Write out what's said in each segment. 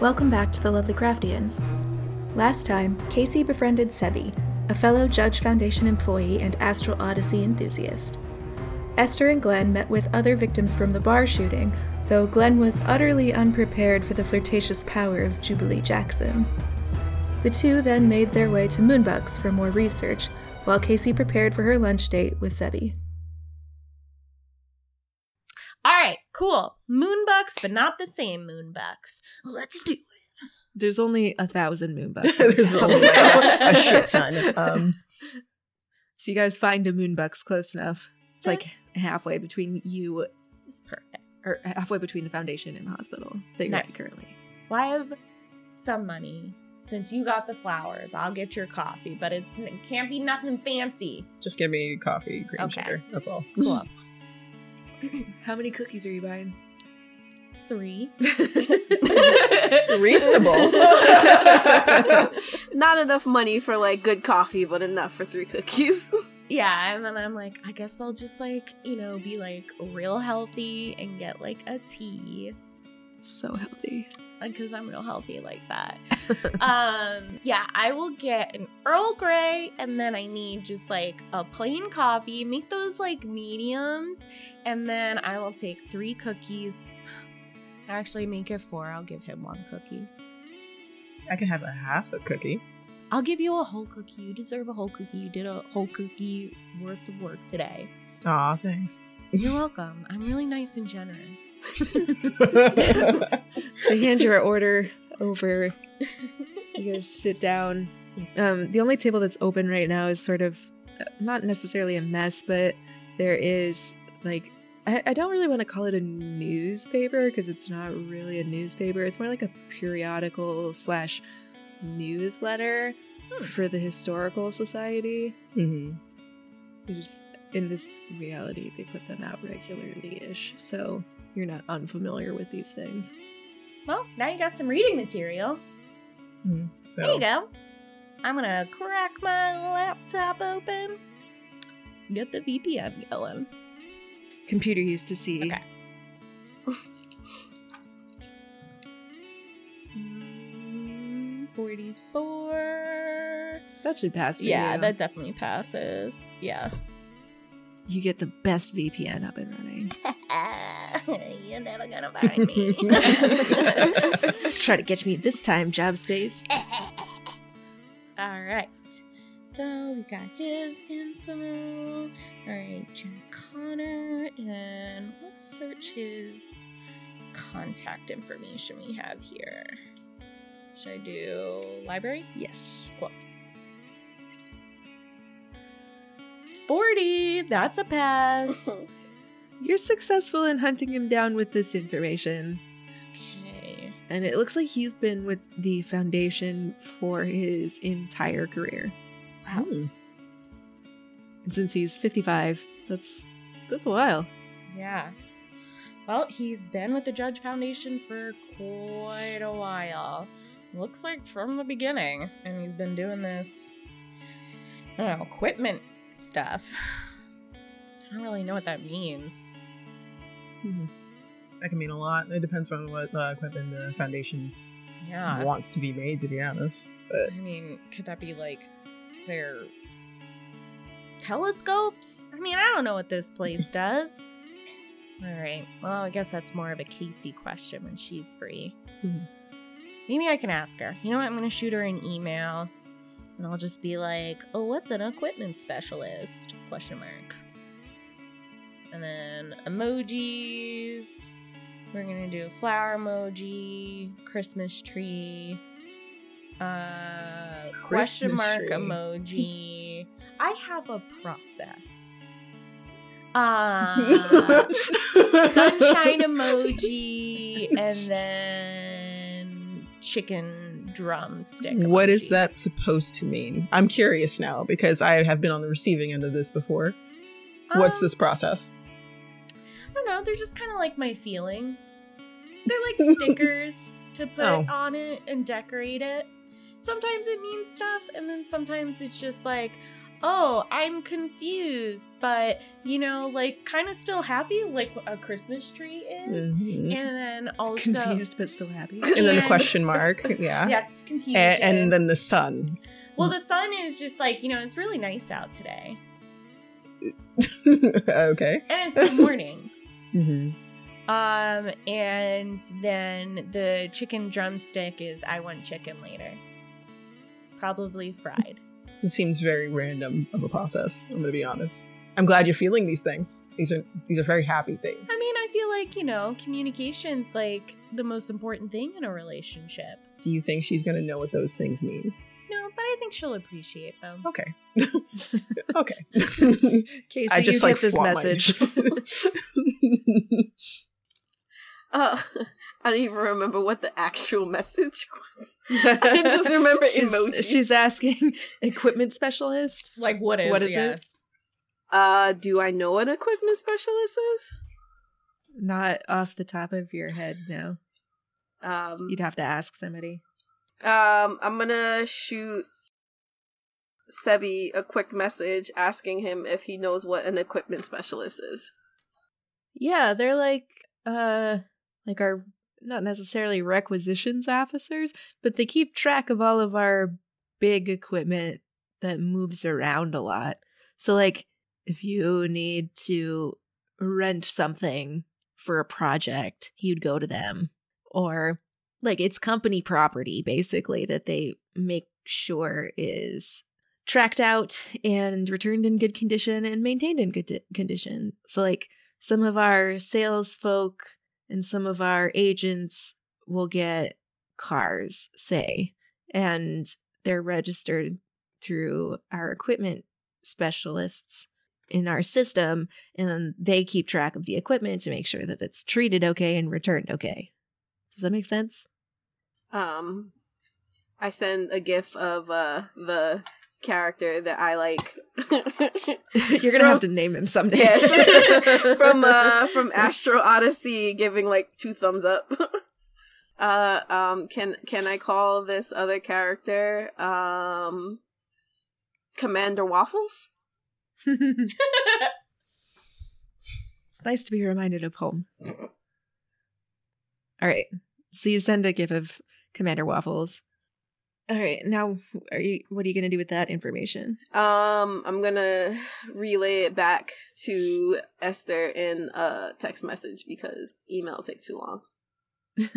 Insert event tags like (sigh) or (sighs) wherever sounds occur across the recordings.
Welcome back to the Lovely Craftians. Last time, Casey befriended Sebi, a fellow Judge Foundation employee and Astral Odyssey enthusiast. Esther and Glenn met with other victims from the bar shooting, though Glenn was utterly unprepared for the flirtatious power of Jubilee Jackson. The two then made their way to Moonbucks for more research, while Casey prepared for her lunch date with Sebi. All right, cool. Moonbucks, but not the same moon bucks. Let's do it. There's only a thousand moonbucks. (laughs) There's only a, (laughs) a shit ton. Um, so you guys find a moon bucks close enough. It's like halfway between you, It's perfect. or halfway between the foundation and the hospital that you're at currently. Well, I have some money. Since you got the flowers, I'll get your coffee, but it, it can't be nothing fancy. just give me coffee, cream, Okay. sugar. That's all. Cool. (laughs) How many cookies are you buying? Three. (laughs) Reasonable. (laughs) Not enough money for like good coffee, but enough for three cookies. (laughs) Yeah, and then I'm like, I guess I'll just like, you know, be like real healthy and get like a tea So healthy. because I'm real healthy like that. um, yeah, I will get an Earl Grey and then I need just like a plain coffee, make those like mediums, and then I will take three cookies. Actually, make it four. I'll give him one cookie. I can have a half a cookie. I'll give you a whole cookie. You deserve a whole cookie. You did a whole cookie worth of work today. Aw, thanks. You're welcome. I'm really nice and generous. (laughs) I hand your order over. You guys sit down. Um, the only table that's open right now is sort of uh, not necessarily a mess, but there is like I, I don't really want to call it a newspaper because it's not really a newspaper. It's more like a periodical slash newsletter Hmm. for the historical society. hmm just in this reality they put them out regularly ish, so you're not unfamiliar with these things. Well, now you got some reading material. So There you go. I'm gonna crack my laptop open. Get the VPN going. Computer used to see. Okay. (laughs) 44. That should pass. Yeah, you. that definitely passes. Yeah. you get the best VPN up and running. (laughs) You're never gonna find me. (laughs) Try to catch me this time, job space. All right. So we got his info. All right, Jack Connor, and let's search his contact information we have here. Should I do library? Yes. Cool. 40. That's a pass. (laughs) You're successful in hunting him down with this information. Okay. And it looks like he's been with the Foundation for his entire career. Wow. Hmm. And since he's 55, that's that's a while. Yeah. Well, he's been with the Judge Foundation for quite a while. Looks like from the beginning. And he's been doing this, I don't know, equipment stuff. I don't really know what that means. Mhm. That can mean a lot. It depends on what uh, equipment the foundation Yeah. wants to be made, to be honest. But I mean, could that be like their telescopes? I mean, I don't know what this place (laughs) does. All right. Well, I guess that's more of a Casey question when she's free. Mhm. Maybe I can ask her. You know what? I'm going to shoot her an email and I'll just be like, "Oh, what's an equipment specialist?" question mark. And then emojis. We're going to do a flower emoji, Christmas tree, uh, question mark emoji. (laughs) I have a process. (laughs) Uh, (laughs) sunshine emoji and then chicken drumstick. what is that supposed to mean? I'm curious now because I have been on the receiving end of this before. What's Um, this process? I don't know. They're just kind of like my feelings. They're like stickers to put Oh. on it and decorate it. Sometimes it means stuff, and then sometimes it's just like, oh, I'm confused, but you know, like kind of still happy, like a Christmas tree is. Mhm. And then also Confused but still happy. And then the question mark. (laughs) Yeah. Yeah, it's confusion. A- and then the sun. well, the sun is just like you know, it's really nice out today, (laughs) okay. and it's good morning. (laughs) hmm Um, and then the chicken drumstick is I want chicken later. Probably fried. It seems very random of a process. I'm gonna be honest. I'm glad you're feeling these things. These are these are very happy things. I mean, I feel like, you know, communication's like the most important thing in a relationship. do you think she's gonna know what those things mean? No, but I think she'll appreciate them. (laughs) Okay. (laughs) okay. Casey, I just you like get this message. initials. (laughs) Uh, I don't even remember what the actual (laughs) message was. I (laughs) just remember she's, emojis. She's asking equipment specialist. Like, what is, What is yeah. it? Uh, do I know what equipment specialist is? Not off the top of your head, no. Um, You'd have to ask somebody. um, I'm gonna shoot Sebi a quick message asking him if he knows what an equipment specialist is. Yeah, they're like uh like our not necessarily requisitions officers, but they keep track of all of our big equipment that moves around a lot. So like if you need to rent something for a project, you'd go to them. Or like it's company property basically that they make sure is tracked out and returned in good condition and maintained in good di- condition. So like some of our sales folk and some of our agents will get cars, say, and they're registered through our equipment specialists in our system, and they keep track of the equipment to make sure that it's treated okay and returned okay. Does that make sense? Um, I send a gif of uh the character that I like. (laughs) You're gonna have to name him someday. Yes. (laughs) from uh from Astral Odyssey giving like two thumbs up. (laughs) uh um can can I call this other character um Commander Waffles? it's nice to be reminded of home. All right. So you send a gif of Commander Waffles. All right. Now, are you? What are you going to do with that information? Um I'm going to relay it back to Esther in a text message because email takes too long. (laughs)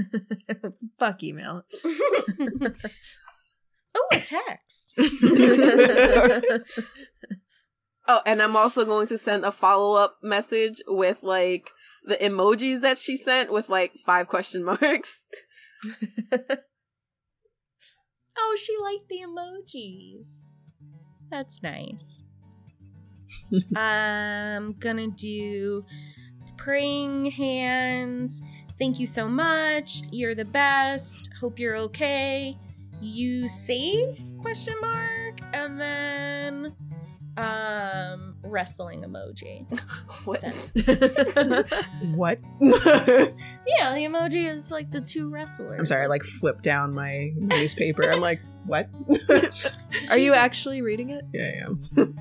Fuck email. (laughs) Oh, a text. (laughs) Oh, and I'm also going to send a follow up message with like the emojis that she sent with like five question marks. Oh, she liked the emojis. That's nice. (laughs) I'm gonna do praying hands. Thank you so much. You're the best. Hope you're okay. You save? Question mark. And then um wrestling emoji. (laughs) What? (laughs) What? (laughs) Yeah, the emoji is like the two wrestlers. I'm sorry, I like flipped down my newspaper. I'm like, what? Are you actually reading it? yeah, I am.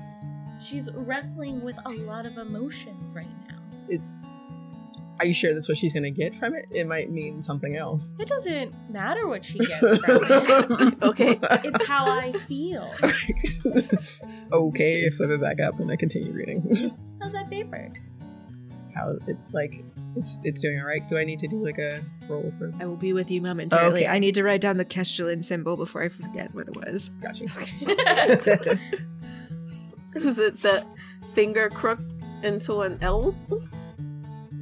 She's wrestling with a lot of emotions right now. Are you sure that's what she's gonna get from it? It might mean something else. It doesn't matter what she gets from (laughs) it. Okay. It's how I feel. (laughs) okay, flip it back up and I continue reading. (laughs) How's that paper? How it like it's it's doing all right. Do I need to do like a roll for? I will be with you momentarily. Okay. I need to write down the Kestrelin symbol before I forget what it was. Gotcha. Okay. Was it the finger crook into an L?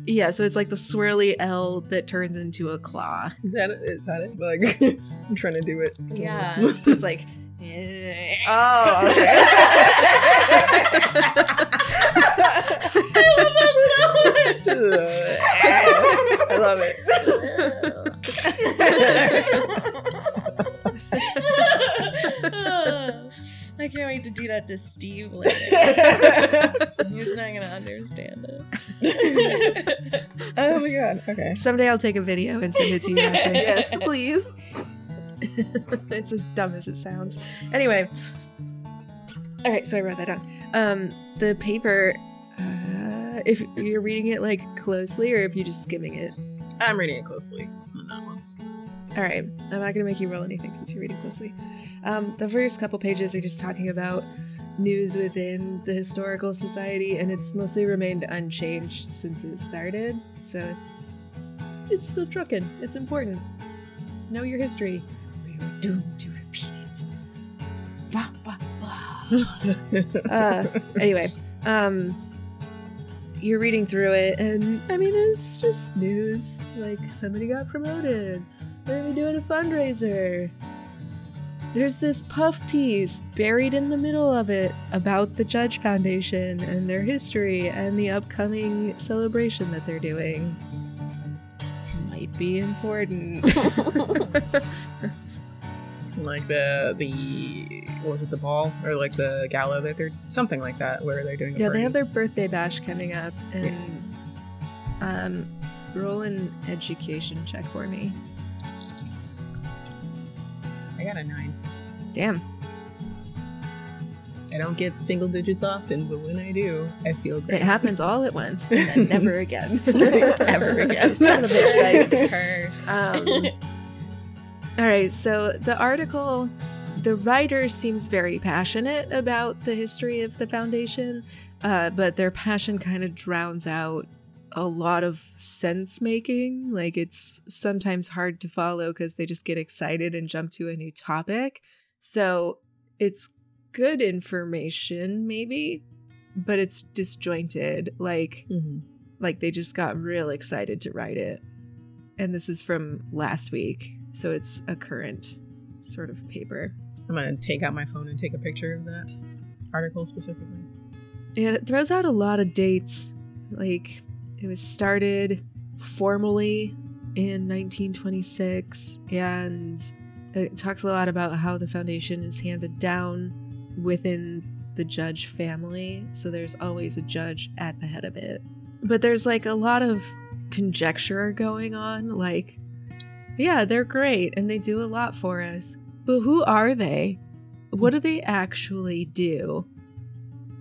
Yeah, so it's like the swirly L that turns into a claw. is that it? Is that it? Like (laughs) I'm trying to do it. Yeah. (laughs) So it's like. (laughs) Oh, okay. I love it. I can't wait to do that to Steve (laughs) later. He's not gonna understand it. oh my god. Okay. Someday I'll take a video and send it to you, Ashley. (laughs) yes, please. (laughs) it's as dumb as it sounds. Anyway, All right, so I wrote that down. Um, the paper. Uh, if you're reading it like closely, or if you're just skimming it. I'm reading it closely on that one. All right, I'm not gonna make you roll anything since you're reading closely. Um, the first couple pages are just talking about news within the historical society, and it's mostly remained unchanged since it started. So it's it's still trucking. It's important. Know your history, or you're doomed to repeat it. Bah, bah, bah. (laughs) uh, anyway, um, you're reading through it, and I mean, it's just news. Like somebody got promoted. We're gonna be doing a fundraiser. There's this puff piece buried in the middle of it about the Judge Foundation and their history and the upcoming celebration that they're doing. Might be important. (laughs) like the the what was it the ball or like the gala that they're something like that where they're doing. Yeah, party. they have their birthday bash coming up, and um, roll an education check for me. I got a nine. Damn. I don't get single digits often, but when I do, I feel good. It happens all at once, and then never again. (laughs) Ever (laughs) again. Son of a bitch, guys. Um, all right, so the article, the writer seems very passionate about the history of the foundation, uh, but their passion kind of drowns out a lot of sense making. Like it's sometimes hard to follow because they just get excited and jump to a new topic. So it's good information, maybe, but it's disjointed. Like Mhm. like they just got real excited to write it. And this is from last week, so it's a current sort of paper. I'm gonna take out my phone and take a picture of that article specifically. Yeah, it throws out a lot of dates. Like it was started formally in 1926 and it talks a lot about how the foundation is handed down within the judge family. So there's always a judge at the head of it. But there's like a lot of conjecture going on like yeah, they're great and they do a lot for us. But who are they? What do they actually do?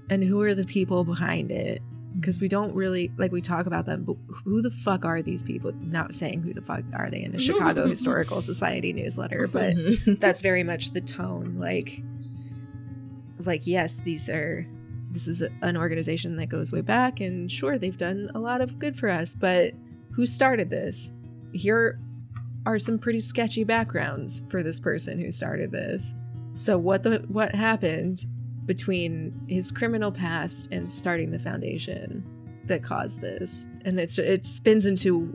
And who are the people behind it? Because we mm-hmm. don't really like we talk about them, but who the fuck are these people? Not saying who the fuck are they in a Chicago (laughs) Historical Society newsletter, but mm-hmm. (laughs) that's very much the tone. Like, like yes, these are this is a, an organization that goes way back, and sure, they've done a lot of good for us. But who started this? Here are some pretty sketchy backgrounds for this person who started this. So what the what happened between his criminal past and starting the foundation that caused this? And it's it spins into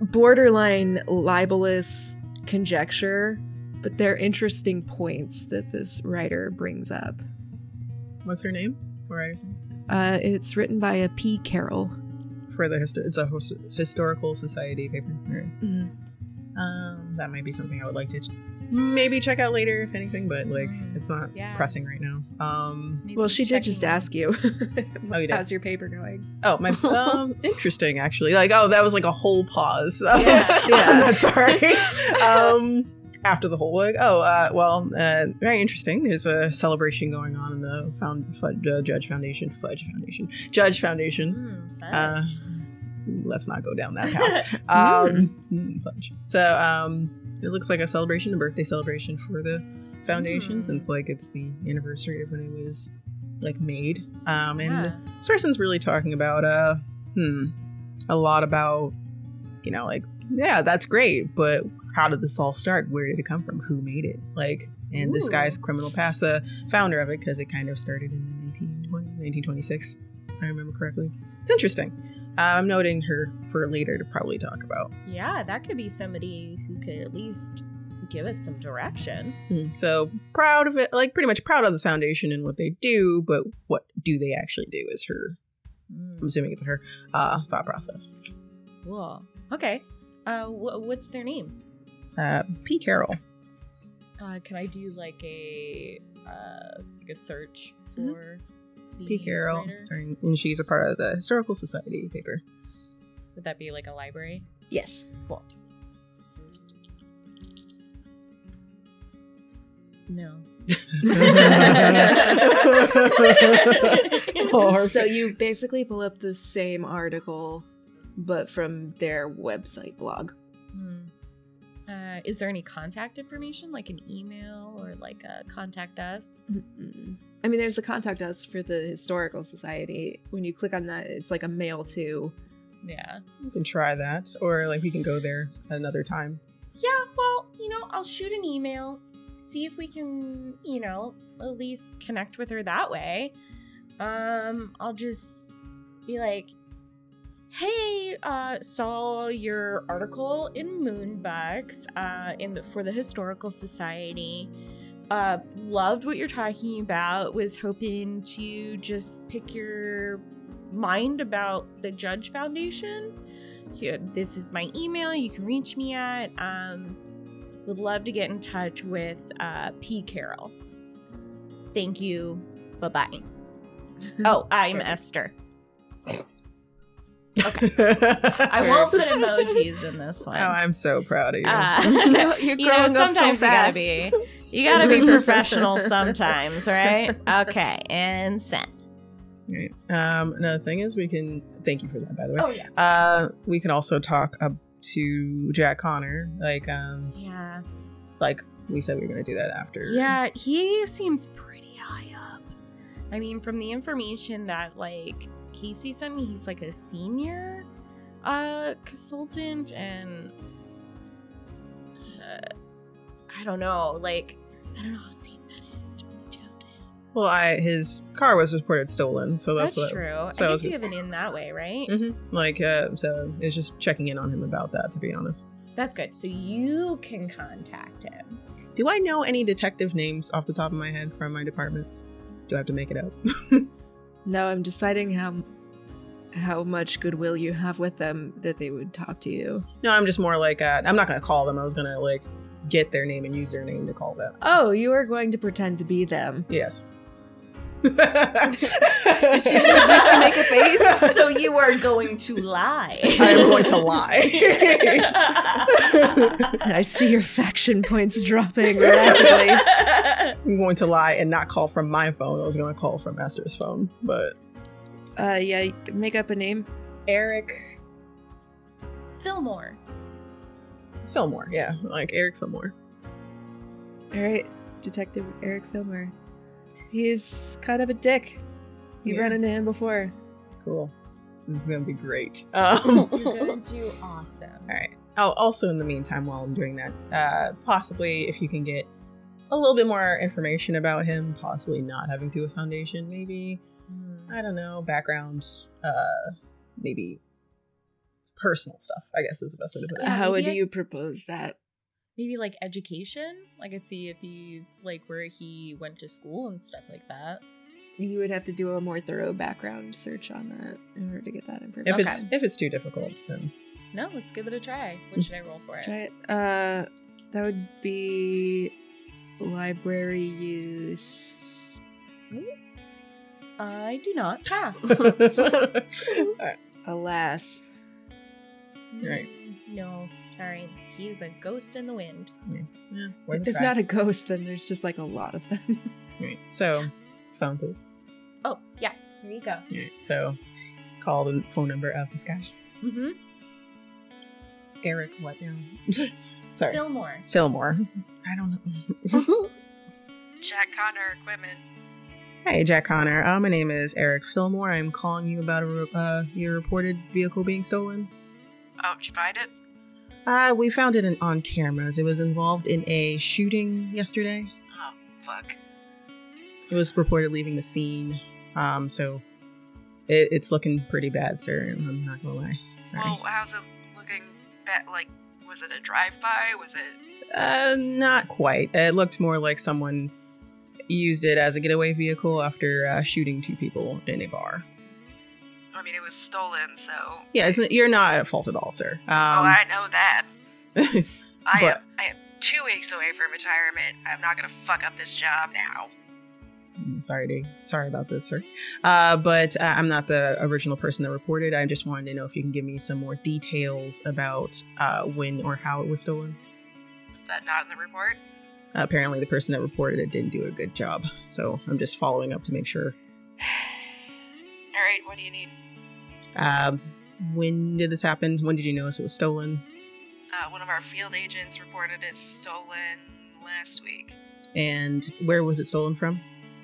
borderline libelous conjecture, but they're interesting points that this writer brings up. What's her name? Or writer's name? Uh, it's written by a P. Carroll. For the histo- it's a hos- historical society paper. Alright. Mhm. Um, that might be something I would like to maybe check out later, if anything. But like, it's not yeah. pressing right now. Um, Maybe Well, she did just checking- ask you. (laughs) Oh, you did? How's your paper going? oh my, (laughs) um, interesting actually. Like, oh, that was like a whole pause. Yeah, (laughs) yeah. I'm not sorry. um, after the whole like, oh, uh, well, uh, very interesting. There's a celebration going on in the found Fudge, uh, Judge Foundation, Fudge Foundation, Judge Foundation. Mm, Uh, let's not go down that path. Um, mm, fudge. So um, it looks like a celebration, a birthday celebration for the foundation, Mm. since like it's the anniversary of when it was like made. Um, and Yeah. this person's really talking about uh, hmm, a lot about you know like yeah, that's great, but how did this all start? Where did it come from? Who made it? Like, and this guy's criminal past, the founder of it, because it kind of started in the 1920, 1926, if I remember correctly. It's interesting. Uh, I'm noting her for later to probably talk about. yeah, that could be somebody could at least give us some direction. Hmm. So proud of it, like pretty much proud of the foundation and what they do, but what do they actually do is her. Mm, I'm assuming it's her uh, thought process. cool. Okay. Uh, wh- what's their name? Uh, P. Carroll. Uh, can I do like a uh, like a search for the P. Carroll, during- and she's a part of the Historical Society paper. Would that be like a library? Yes. Cool. No. (laughs) So you basically pull up the same article, but from their website blog. Hmm. Uh, is there any contact information, like an email or like a contact us? Mm-mm. I mean, there's a contact us for the Historical Society. When you click on that, it's like a mail to. Yeah. You can try that, or like we can go there another time. Yeah, well, you know, I'll shoot an email, see if we can, you know, at least connect with her that way. Um, I'll just be like, "Hey, uh, saw your article in Moonbucks, uh, in the for the Historical Society. Uh, loved what you're talking about. Was hoping to just pick your mind about the Judge Foundation." here this is my email you can reach me at um would love to get in touch with uh p Carroll thank you bye-bye (laughs) oh i'm esther Okay. (laughs) i won't put emojis in this Oh, one I'm so proud of you. uh, (laughs) You're you know, growing up so sometimes you gotta fast. be you gotta be professional sometimes right okay and send Right. Um, another thing is we can thank you for that, by the way. oh yes Uh, we can also talk up to Jack Connor, like um, yeah like we said we were to do that after. Yeah, he seems pretty high up. I mean, from the information that like Casey sent me, he's like a senior uh consultant and uh, I don't know, like I don't know how safe that Well, I his car was reported stolen, so that's, That's, what. true. so I I guess was- you have an in that way, right? hmm Like, uh, so it's just checking in on him about that. To be honest, That's good. So you can contact him. do I know any detective names off the top of my head from my department? Do I have to make it up? (laughs) No, I'm deciding how how much goodwill you have with them that they would talk to you. no, I'm just more like uh, I'm not going to call them. I was going to like get their name and use their name to call them. Oh, you are going to pretend to be them. Yes. Did she, did she make a face? so you are going to lie. I am going to lie. I see your faction points dropping rapidly. I'm going to lie and not call from my phone. I was going to call from Esther's phone, but Uh, yeah, make up a name. Eric Fillmore. Fillmore. Yeah, like Eric Fillmore. All right, Detective Eric Fillmore. He's kind of a dick. You've Yeah. run into him before. Cool. This is going to be great. Um, (laughs) (laughs) You're going to do awesome. all right. Oh, also in the meantime, while I'm doing that, uh, possibly if you can get a little bit more information about him, possibly not having to do a foundation, maybe I don't know, background, uh, maybe personal stuff. I guess is the best way to put it. How would maybe you propose that? Maybe like education. Like I'd see if he's like where he went to school and stuff like that. You would have to do a more thorough background search on that in order to get that information. If Okay. it's if it's too difficult, then No, let's give it a try. What should I roll for it? Try it. Uh, that would be library use. I do not pass. (laughs) (laughs) Alas. Right. No, sorry. He is a ghost in the wind. yeah, worth a If try. not a ghost, then there's just like a lot of them. (laughs) Right. So, phone please. Oh, yeah. Here you go. Right. So, call the phone number of this guy, Mm-hmm. Eric. What now? (laughs) Sorry, Fillmore. Fillmore. I don't know. (laughs) Jack Connor equipment. Hey, Jack Connor. Uh, my name is Eric Fillmore. I'm calling you about a re- uh, your reported vehicle being stolen. Oh, did you find it? Uh, we found it in, on cameras. It was involved in a shooting yesterday. Oh, fuck. It was reported leaving the scene. Um, so it, it's looking pretty bad, sir. I'm not gonna lie. Sorry. how's it looking? That like, was it a drive-by? Was it? Uh, not quite. It looked more like someone used it as a getaway vehicle after uh, shooting two people in a bar. I mean, it was stolen, so. Yeah, you're not at fault at all, sir. Um, oh, I know that. (laughs) I But- am. I am two weeks away from retirement. I'm not gonna fuck up this job now. Sorry to sorry about this, sir. Uh, but uh, I'm not the original person that reported. I just wanted to know if you can give me some more details about uh, when or how it was stolen. Is that not in the report? apparently, the person that reported it didn't do a good job. So I'm just following up to make sure. (sighs) All right, what do you need? Um, when did this happen? When did you notice it was stolen? Uh, one of our field agents reported it stolen last week. And where was it stolen from?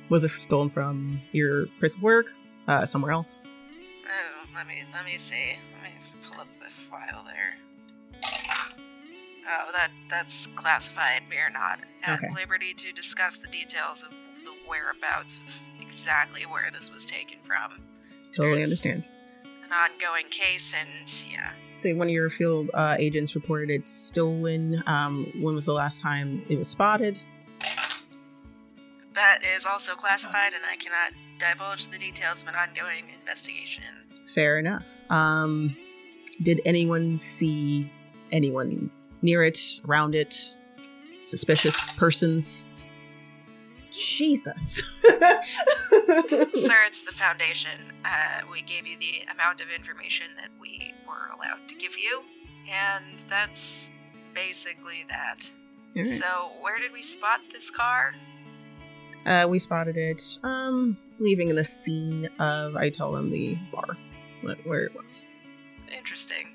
Was it stolen from your place of work? Uh, somewhere else? Oh, let me let me see. Let me pull up the file there. Oh, that that's classified. We are not at Okay. liberty to discuss the details of the whereabouts of exactly where this was taken from. Totally Yes. understand. An ongoing case, and yeah, So one of your field uh, agents reported it stolen. Um, when was the last time it was spotted? that is also classified, and I cannot divulge the details of an ongoing investigation. Fair enough. Um, did anyone see anyone near it, around it? Suspicious persons? Jesus. Sir, it's the foundation. Uh, we gave you the amount of information that we were allowed to give you, and that's basically that. Right. So, where did we spot this car? Uh, we spotted it, um, leaving the scene of, I tell them, the bar, where it was. Interesting.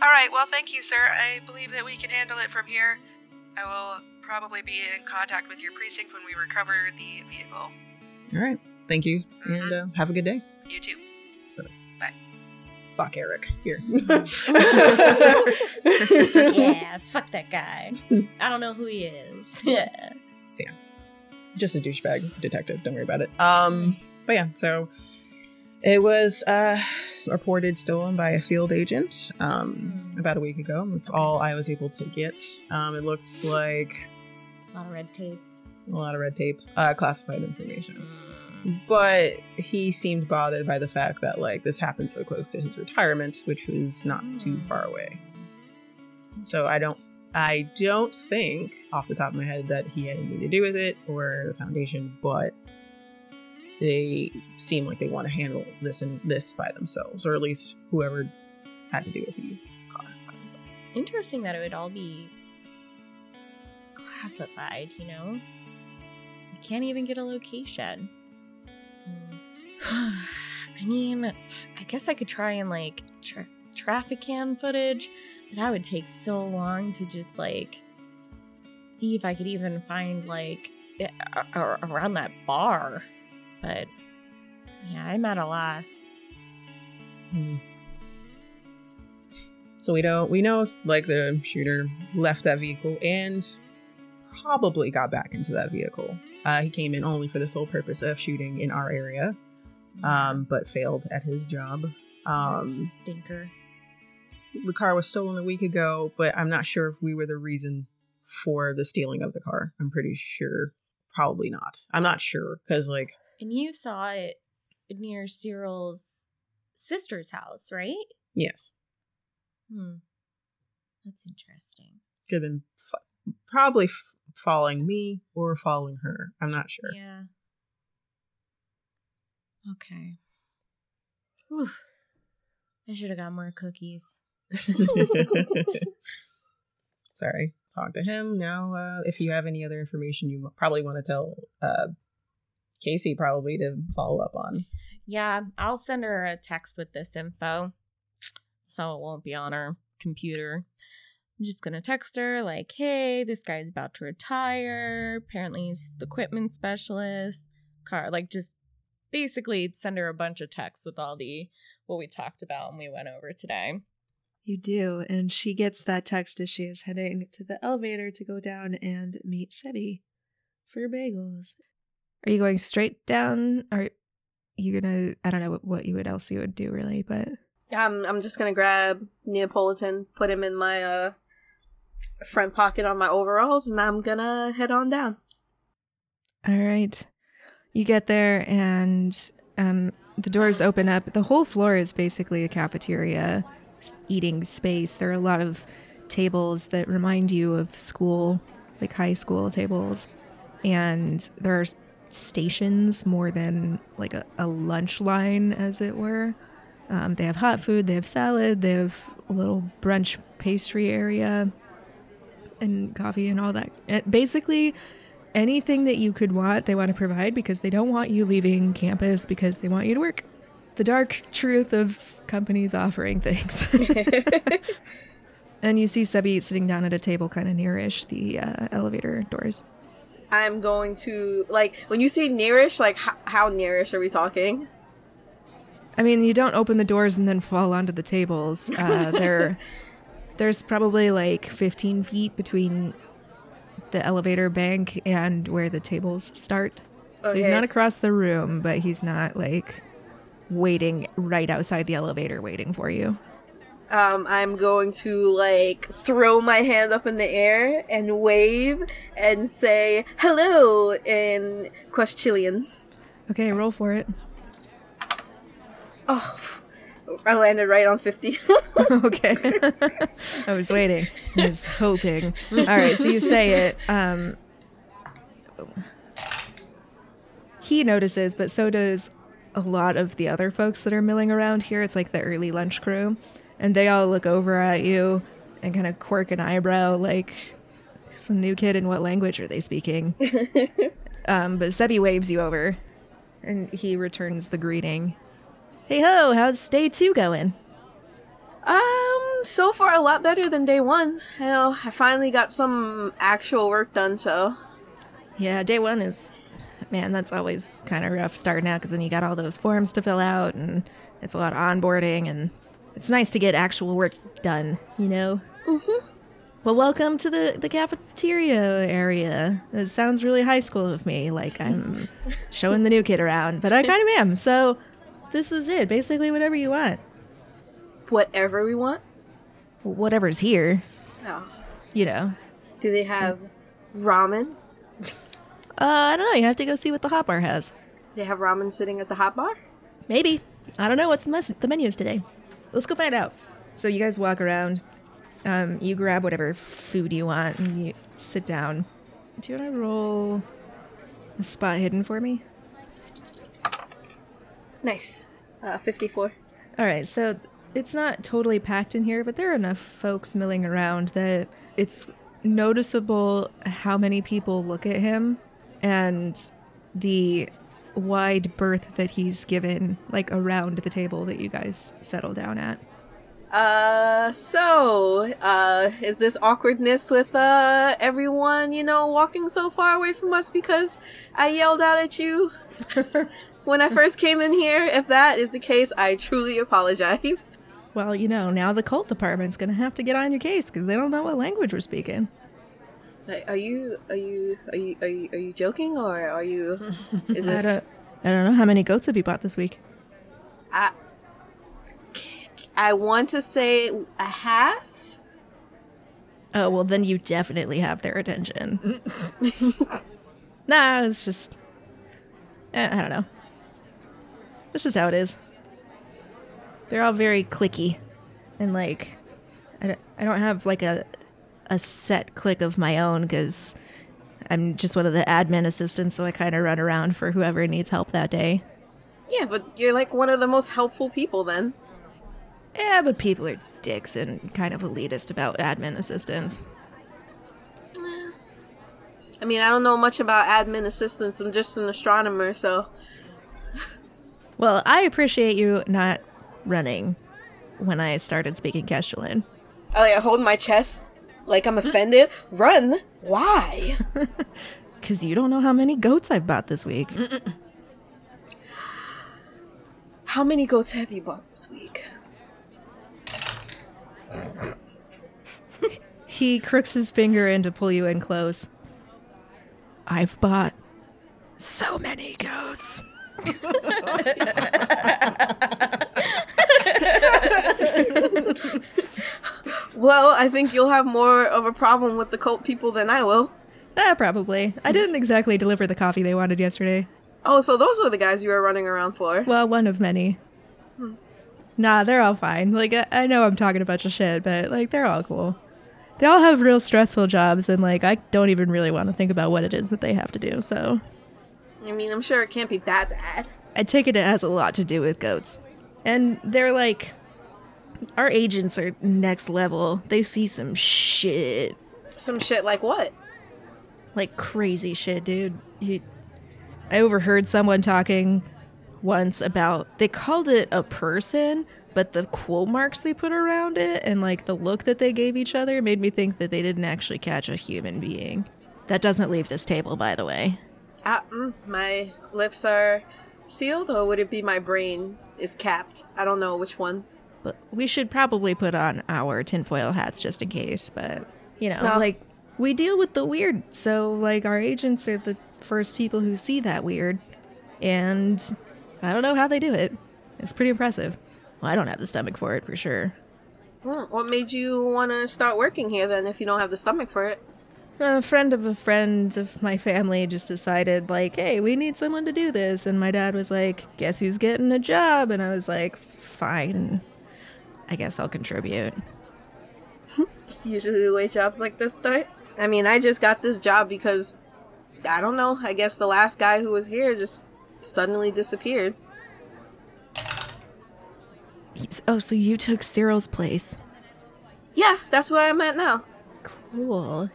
All right, well, thank you, sir. I believe that we can handle it from here. I will probably be in contact with your precinct when we recover the vehicle. All right. Thank you, and uh, have a good day. You too. Bye. Fuck Eric. Here. (laughs) (laughs) yeah, fuck that guy. I don't know who he is. (laughs) Yeah. just a douchebag detective. Don't worry about it. Um, but yeah, so it was uh reported stolen by a field agent um Hmm. about a week ago. That's all I was able to get. Um, it looks like A lot of red tape. a lot of red tape, uh, classified information. Mm. But he seemed bothered by the fact that like this happened so close to his retirement, which was not too Hmm. far away. So I don't I don't think off the top of my head that he had anything to do with it or the foundation, but they seem like they want to handle this and this by themselves, or at least whoever had to do with the car by themselves. Interesting that it would all be classified, you know? You can't even get a location. (sighs) I mean, I guess I could try and like tra- traffic cam footage, but that would take so long to just like see if I could even find like around that bar. But yeah, I'm at a loss. Hmm. So we don't we know like the shooter left that vehicle and probably got back into that vehicle. Uh, he came in only for the sole purpose of shooting in our area, um, but failed at his job. Um, Stinker. the car was stolen a week ago, but I'm not sure if we were the reason for the stealing of the car. I'm pretty sure, probably not. I'm not sure because like And you saw it near Cyril's sister's house, right? yes, Hmm. That's interesting. could have been f- probably f- following me or following her. I'm not sure. Yeah. Okay. Whew. I should have got more cookies. (laughs) (laughs) Sorry. Talk to him now. Uh, if you have any other information, you probably want to tell uh, Casey probably to follow up on. Yeah, I'll send her a text with this info so it won't be on her computer. I'm just gonna text her, like, hey, this guy's about to retire. Apparently, he's the equipment specialist. Car, like, just basically send her a bunch of texts with all the what we talked about and we went over today. You do, and she gets that text as she is heading to the elevator to go down and meet Sebi for bagels. Are you going straight down? Are you gonna? I don't know what, what you would else you would do really, but I'm I'm just gonna grab Neapolitan, put him in my uh front pocket on my overalls, and I'm gonna head on down. all right. You get there and um, the doors open up. The whole floor is basically a cafeteria, eating space. There are a lot of tables that remind you of school, like high school tables, and there are stations more than like a, a lunch line, as it were. Um, they have hot food, they have salad, they have a little brunch pastry area. And coffee and all that. Uh, basically, anything that you could want, they want to provide because they don't want you leaving campus because they want you to work. The dark truth of companies offering things. (laughs) (laughs) and you see Sebi sitting down at a table kind of nearish the uh, elevator doors. I'm going to like when you say nearish, like h- how nearish are we talking? I mean, you don't open the doors and then fall onto the tables. Uh, (laughs) there, there's probably like 15 feet between the elevator bank and where the tables start. So he's not across the room, but he's not like waiting right outside the elevator waiting for you. Um, I'm going to like throw my hand up in the air and wave and say hello in Queschilian. Okay, roll for it. Oh, I landed right on 50. (laughs) okay. (laughs) I was waiting. I was hoping. All right, so you say it. Um, he notices, but so does a lot of the other folks that are milling around here. It's like the early lunch crew. And they all look over at you and kind of quirk an eyebrow like, some new kid in what language are they speaking? (laughs) um, but Sebi waves you over and he returns the greeting. Hey ho, how's day two going? um, so far a lot better than day one. You know, I finally got some actual work done, so. Yeah, day one is, man, that's always kind of rough starting out because then you got all those forms to fill out and it's a lot of onboarding and it's nice to get actual work done, you know? Mm-hmm. Well, welcome to the, the cafeteria area. It sounds really high school of me, like I'm (laughs) showing the new kid around, but I kind of am. So this is it. Basically, whatever you want. Whatever we want. Whatever's here, Oh. you know. Do they have ramen? Uh, I don't know. You have to go see what the hot bar has. They have ramen sitting at the hot bar? Maybe. I don't know what the, mes- the menu is today. Let's go find out. So you guys walk around. Um, you grab whatever food you want and you sit down. Do you want to roll a spot hidden for me? Nice. Uh, 54. All right, so it's not totally packed in here, but there are enough folks milling around that it's noticeable how many people look at him and the wide berth that he's given, like around the table that you guys settle down at. Uh, so, uh, is this awkwardness with, uh, everyone, you know, walking so far away from us because I yelled out at you (laughs) when I first came in here? If that is the case, I truly apologize. Well, you know, now the cult department's gonna have to get on your case because they don't know what language we're speaking. Like, Are you, are you, are you, are you, are you joking or are you, (laughs) is I this, don't, I don't know how many goats have you bought this week. I, I want to say a half? Oh well, then you definitely have their attention. (laughs) nah, it's just, eh, I don't know. That's just how it is. They're all very clicky, and like, I don't, I don't have like a a set click of my own because I'm just one of the admin assistants, so I kind of run around for whoever needs help that day. Yeah, but you're like one of the most helpful people then. Yeah, but people are dicks and kind of elitist about admin assistants. I mean, I don't know much about admin assistants. I'm just an astronomer, so Well, I appreciate you not running when I started speaking Keshelin. I like I hold my chest like I'm offended. Run? Why? (laughs) Because you don't know how many goats I've bought this week. (sighs) How many goats have you bought this week? (laughs) He crooks his finger in to pull you in close. I've bought so many goats. (laughs) Well, I think you'll have more of a problem with the cult people than I will. Ah, probably. I didn't exactly deliver the coffee they wanted yesterday. Oh, so those were the guys you were running around for. Well, one of many. Nah, they're all fine. Like, I, I know I'm talking a bunch of shit, but, like, they're all cool. They all have real stressful jobs, and, like, I don't even really want to think about what it is that they have to do, so. I mean, I'm sure it can't be that bad. I take it it has a lot to do with goats. And they're like, our agents are next level. They see some shit. Some shit like what? Like crazy shit, dude. You, I overheard someone talking once about they called it a person, but the quote marks they put around it and like the look that they gave each other made me think that they didn't actually catch a human being. That doesn't leave this table, by the way. Mm, my lips are sealed, or would it be my brain is capped? I don't know which one. But we should probably put on our tinfoil hats just in case. But you know, No. like we deal with the weird, so like our agents are the first people who see that weird, and I don't know how they do it. It's pretty impressive. Well, I don't have the stomach for it for sure. Hmm, what made you want to start working here then if you don't have the stomach for it? A friend of a friend of my family just decided, like, hey, we need someone to do this. And my dad was like, guess who's getting a job? And I was like, fine. I guess I'll contribute. (laughs) It's usually the way jobs like this start. I mean, I just got this job because, I don't know, I guess the last guy who was here just suddenly disappeared. Oh, so you took Cyril's place. Yeah, that's where I'm at now. Cool.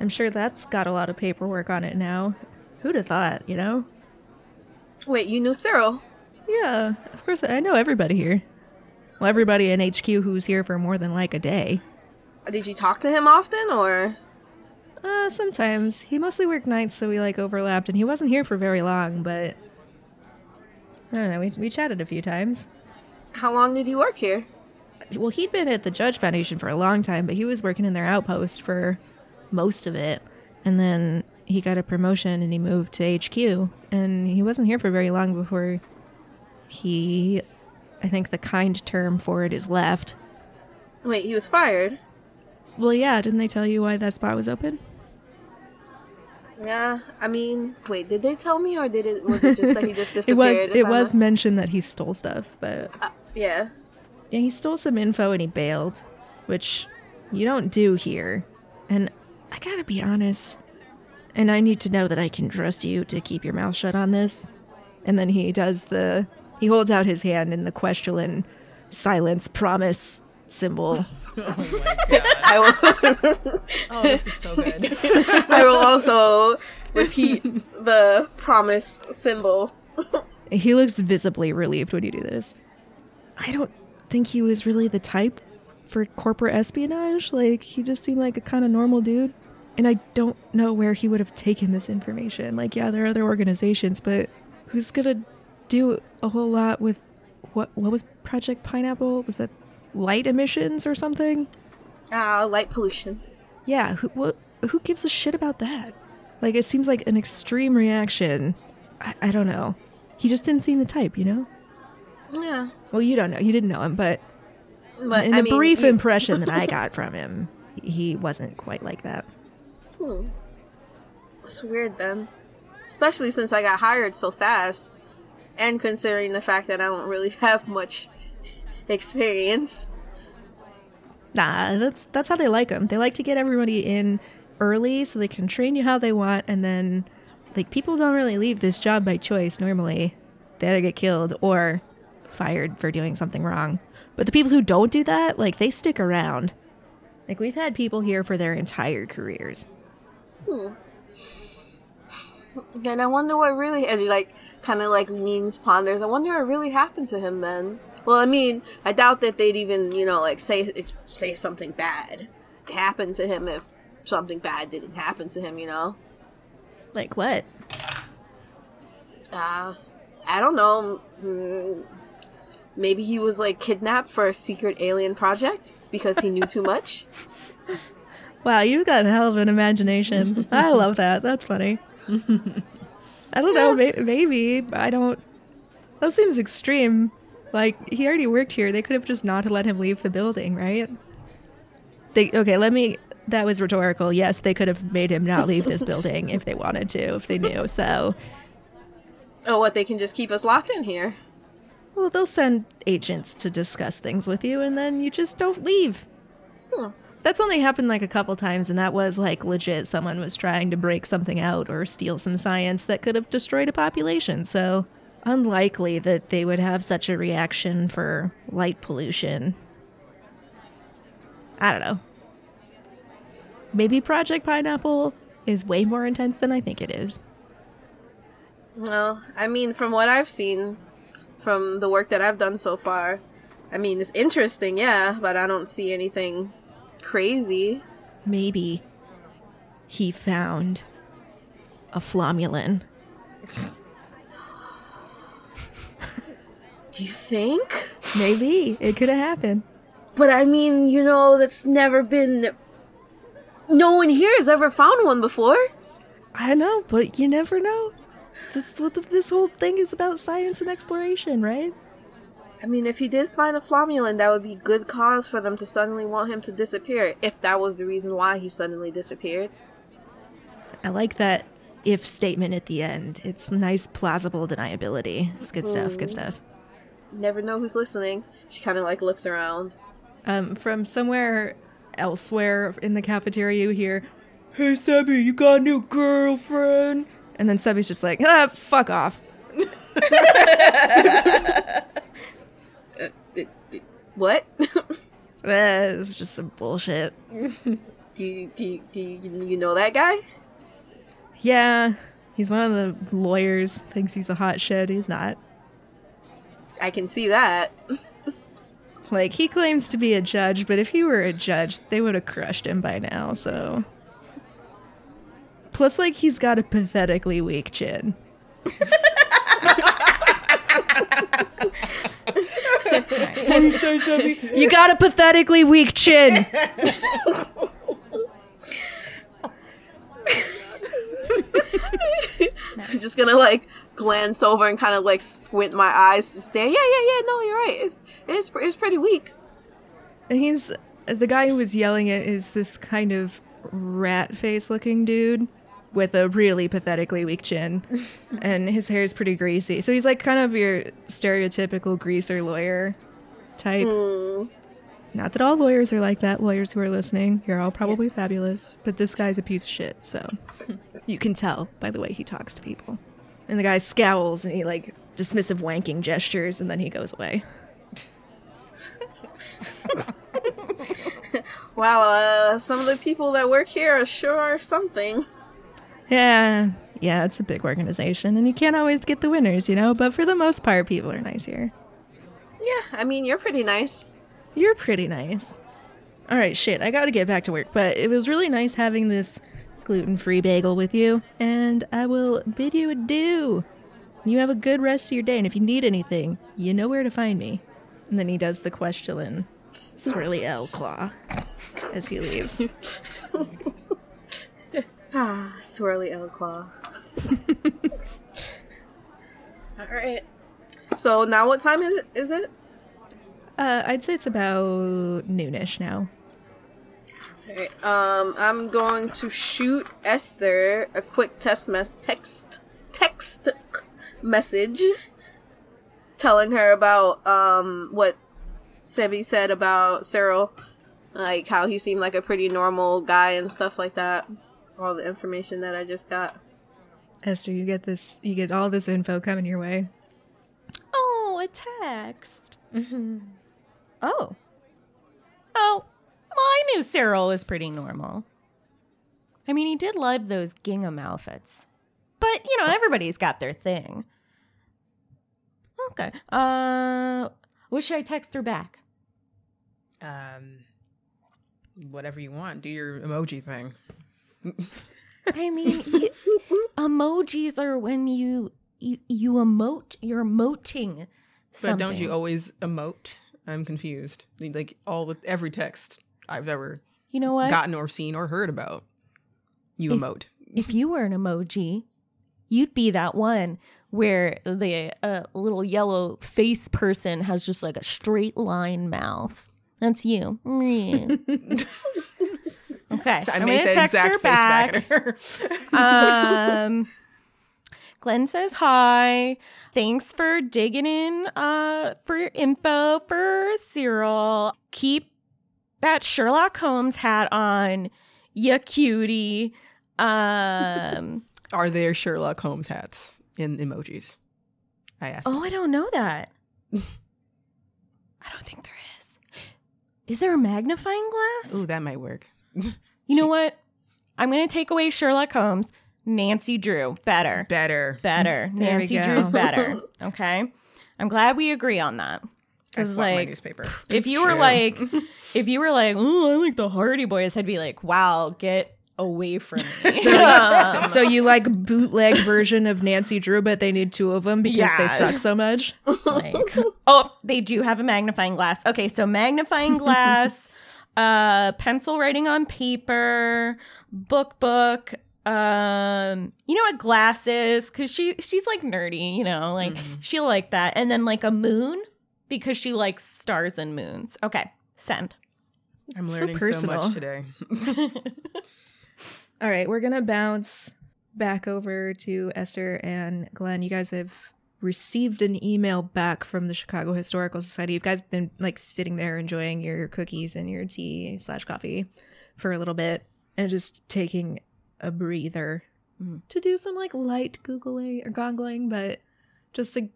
I'm sure that's got a lot of paperwork on it now. Who'd have thought, you know? Wait, you knew Cyril? Yeah, of course, I know everybody here. Well, everybody in HQ who's here for more than like a day. Did you talk to him often, or? Uh, sometimes. He mostly worked nights, so we like overlapped, and he wasn't here for very long, but. I don't know, we, we chatted a few times. How long did you work here? Well, he'd been at the Judge Foundation for a long time, but he was working in their outpost for most of it. And then he got a promotion and he moved to HQ. And he wasn't here for very long before he, I think the kind term for it is left. Wait, he was fired? Well, yeah, didn't they tell you why that spot was open? Yeah, I mean, wait, did they tell me, or did it? Was it just that he just It disappeared? was it was mentioned that he stole stuff, but uh, Yeah. yeah, he stole some info and he bailed, which you don't do here. And I gotta be honest, and I need to know that I can trust you to keep your mouth shut on this. And then he does the he holds out his hand in the question silence promise symbol. (laughs) Oh my I will. Oh, this is so good. (laughs) I will also repeat the promise symbol. (laughs) He looks visibly relieved when you do this. I don't think he was really the type for corporate espionage. Like, he just seemed like a kind of normal dude. And I don't know where he would have taken this information. Like, yeah, there are other organizations, but who's gonna do a whole lot with what? What was Project Pineapple? Was that light emissions or something? Ah, light pollution. Yeah, who what, who gives a shit about that? Like, it seems like an extreme reaction. I, I don't know. He just didn't seem the type, you know. Yeah, Well, you don't know. You didn't know him, but but in I the mean, brief you- impression that I (laughs) got from him, he wasn't quite like that. Hmm. It's weird then, especially since I got hired so fast, and considering the fact that I don't really (laughs) have much experience. Nah, that's that's how they like them. They like to get everybody in early so they can train you how they want, and then like people don't really leave this job by choice normally. They either get killed or fired for doing something wrong. But the people who don't do that, like they stick around. Like we've had people here for their entire careers. Then I wonder what really, as he like kind of like leans, ponders. I wonder what really happened to him then. Well, I mean, I doubt that they'd even you know like say say something bad happened to him if something bad didn't happen to him. You know. Like what? Uh, I don't know. Mm, Maybe he was like kidnapped for a secret alien project because he knew too much. (laughs) Wow, you've got a hell of an imagination. I love that. That's funny. I don't know. May- maybe I don't. That seems extreme. Like he already worked here. They could have just not let him leave the building, right? They okay. Let me. That was rhetorical. Yes, they could have made him not leave this building if they wanted to, if they knew. So, Oh, what? They can just keep us locked in here. well, they'll send agents to discuss things with you, and then you just don't leave. Hmm. That's only happened like a couple times, and that was like legit. Someone was trying to break something out or steal some science that could have destroyed a population. So, unlikely that they would have such a reaction for light pollution. I don't know. maybe Project Pineapple is way more intense than I think it is. Well, I mean, from what I've seen, from the work that I've done so far, I mean, it's interesting, yeah, but I don't see anything crazy. Maybe he found a flomulin. (laughs) Do you think? Maybe it could have happened. But I mean, you know, that's never been. No one here has ever found one before. I know, but you never know. That's what the, this whole thing is about science and exploration, right? I mean, if he did find a flomulin, that would be good cause for them to suddenly want him to disappear, if that was the reason why he suddenly disappeared. I like that if statement at the end. It's nice, plausible deniability. It's good stuff, good stuff. Never know who's listening. She kind of like looks around. Um, from somewhere elsewhere in the cafeteria, you hear, Hey, Sebi, you got a new girlfriend? And then Sebi's just like, ah, fuck off. (laughs) (laughs) What? (laughs) Eh, That's just some bullshit. do you, do you, do you, you know that guy? Yeah, he's one of the lawyers. Thinks he's a hot shit. He's not. I can see that. Like, he claims to be a judge, but if he were a judge, they would have crushed him by now, so. Plus, like, he's got a pathetically weak chin. (laughs) What do you say, Sebi? You got a pathetically weak chin! (laughs) I'm just gonna like glance over and kind of like squint my eyes to stand. Yeah, yeah, yeah. No, you're right. It's it's it's pretty weak. And he's. The guy who was yelling it is this kind of rat face looking dude with a really pathetically weak chin. (laughs) and his hair is pretty greasy. So he's like kind of your stereotypical greaser lawyer type. Hmm. Not that all lawyers are like that. Lawyers who are listening, you're all probably fabulous. But this guy's a piece of shit, so you can tell by the way he talks to people. And the guy scowls and he like dismissive wanking gestures and then he goes away. (laughs) Wow, uh, some of the people that work here are sure are something. Yeah, yeah, it's a big organization and you can't always get the winners, you know, but for the most part people are nice here. Yeah, I mean you're pretty nice. You're pretty nice. All right, shit, I got to get back to work, but it was really nice having this gluten-free bagel with you and I will bid you adieu. You have a good rest of your day and if you need anything, you know where to find me. And then he does the question swirly L claw as he leaves. (laughs) Ah, swirly L claw. (laughs) All right. So now, what time is it? Uh, I'd say it's about noonish now. Alright, um, I'm going to shoot Esther a quick test mes- text text message telling her about um what Sebi said about Cyril, like how he seemed like a pretty normal guy and stuff like that. All the information that I just got. Esther, you get this. You get all this info coming your way. Oh, a text. Oh. Oh, well, I knew Cyril was pretty normal. I mean, he did love those gingham outfits. But, you know, everybody's got their thing. Okay. Uh, what should I text her back? Um, whatever you want. Do your emoji thing. I mean, you, emojis are when you, you you emote. You're emoting. But don't you always emote? I'm confused. Like all the every text I've ever You know what? gotten or seen or heard about, you If- emote. if you were an emoji, you'd be that one where the uh, little yellow face person has just like a straight line mouth. That's you. (laughs) (laughs) Okay, I I'm made that text exact her face back. back at her. (laughs) um, Glenn says hi. Thanks for digging in uh, for your info for Cyril. Keep that Sherlock Holmes hat on, you cutie. Um, (laughs) Are there Sherlock Holmes hats in emojis? I asked. oh, I don't know that. (laughs) I don't think there is. Is there a magnifying glass? Ooh, that might work. You know what? I'm going to take away Sherlock Holmes. Nancy Drew. Better. Better. Better. (laughs) There Nancy. Drew's better. (laughs) Okay. I'm glad we agree on that. Because, like, newspaper. if It's you were like, (laughs) if you were like, oh, I like the Hardy Boys, I'd be like, wow, get away from me. So, Um, so you like bootleg version of Nancy Drew, but they need two of them because they suck so much. like oh they do have a magnifying glass okay so magnifying glass uh pencil writing on paper book book um you know what glasses because she she's like nerdy you know like Mhm. she'll like that and then like a moon because she likes stars and moons okay send I'm so learning so, personal. much today. (laughs) All right, we're gonna bounce back over to Esther and Glenn. You guys have received an email back from the Chicago Historical Society. You guys been like sitting there enjoying your cookies and your tea slash coffee for a little bit and just taking a breather Mhm. to do some like light googling or goggling, but just like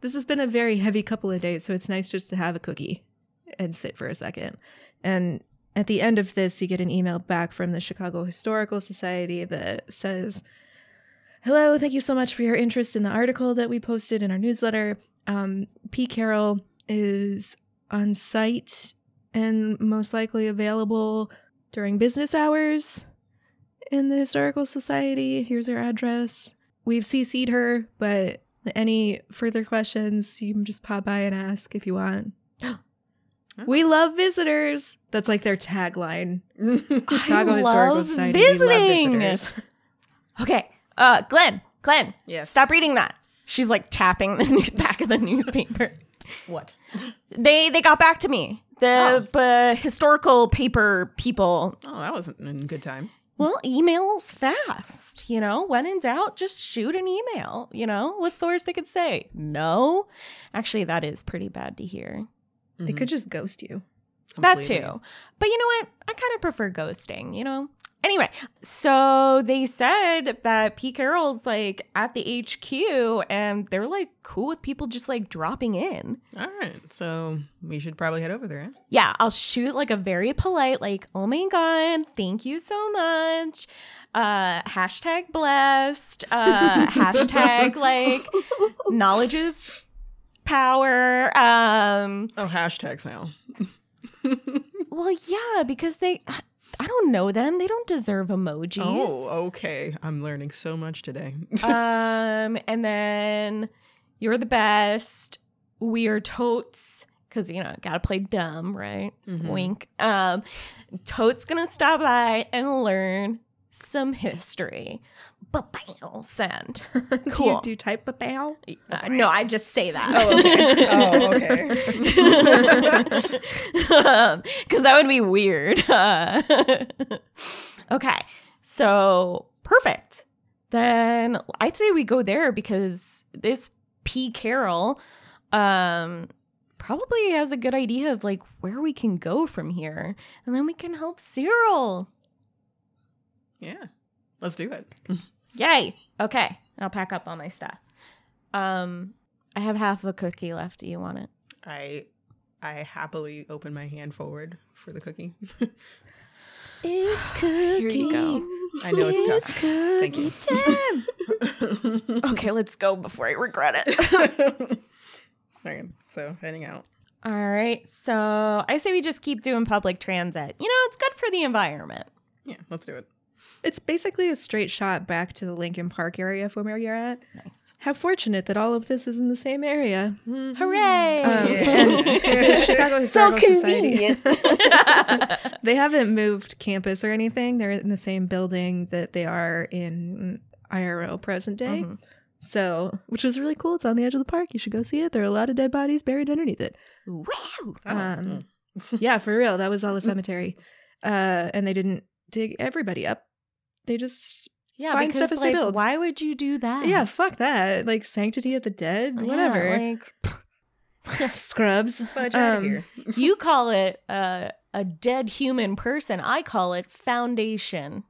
this has been a very heavy couple of days, so it's nice just to have a cookie and sit for a second. And at the end of this, you get an email back from the Chicago Historical Society that says, Hello, thank you so much for your interest in the article that we posted in our newsletter. Um, P. Carroll is on site and most likely available during business hours in the Historical Society. Here's her address. We've CC'd her, but any further questions, you can just pop by and ask if you want. (gasps) We love visitors. That's like their tagline. (laughs) Chicago Historical Society. We love visitors. (laughs) okay uh glenn glenn Yes. stop reading that she's like tapping the new- (laughs) back of the newspaper What? They they got back to me. The uh, historical paper people. Oh, that wasn't in good time. Well, emails fast. You know, when in doubt, just shoot an email. You know, what's the worst they could say? No. Actually, that is pretty bad to hear. They could just ghost you. That too. But you know what? I kind of prefer ghosting, you know? Anyway, so they said that P. Carroll's like at the HQ and they're like cool with people just like dropping in. All right, so we should probably head over there. Huh? Yeah, I'll shoot like a very polite, like, oh my God, thank you so much. Uh, hashtag blessed. Uh, (laughs) hashtag like knowledge is power. Um, Oh, hashtags now. (laughs) well, yeah, because they, I don't know them. They don't deserve emojis. Oh, okay. I'm learning so much today. (laughs) um, and then you're the best. We are totes because you know gotta play dumb, right? Mhm. Wink. Um, totes gonna stop by and learn some history. But bam, send. do Cool. you do type a bow? Uh, no, I just say that. Oh, okay. Oh, okay. (laughs) (laughs) Because that would be weird. Uh, (laughs) okay. So, perfect. Then I'd say we go there because this P. Carroll um, probably has a good idea of like where we can go from here. And then we can help Cyril. yeah, let's do it. Yay. Okay. I'll pack up all my stuff. Um, I have half a cookie left. Do you want it? I I happily open my hand forward for the cookie. It's cookie. (laughs) Here you go. I know it's it's tough. Thank you. (laughs) Okay, let's go before I regret it. (laughs) All right, so heading out. All right. So I say we just keep doing public transit. You know, it's good for the environment. Yeah, let's do it. It's basically a straight shot back to the Lincoln Park area from where you're at. Nice. How fortunate that all of this is in the same area. Hooray! Um, Yeah. (laughs) and (laughs) the So Historical Society- convenient. (laughs) they haven't moved campus or anything. They're in the same building that they are in IRL present day. Mhm. So, which is really cool. It's on the edge of the park. You should go see it. There are a lot of dead bodies buried underneath it. Wow. Oh, Um, yeah, for real. That was all a cemetery. Uh, and they didn't dig everybody up. They just Yeah, Find because, stuff as they build. Why would you do that? yeah, fuck that. Like sanctity of the dead, Yeah, whatever. like, (laughs) (laughs) Scrubs. Fudge out Um, of here. (laughs) you call it uh, a dead human person. I call it foundation.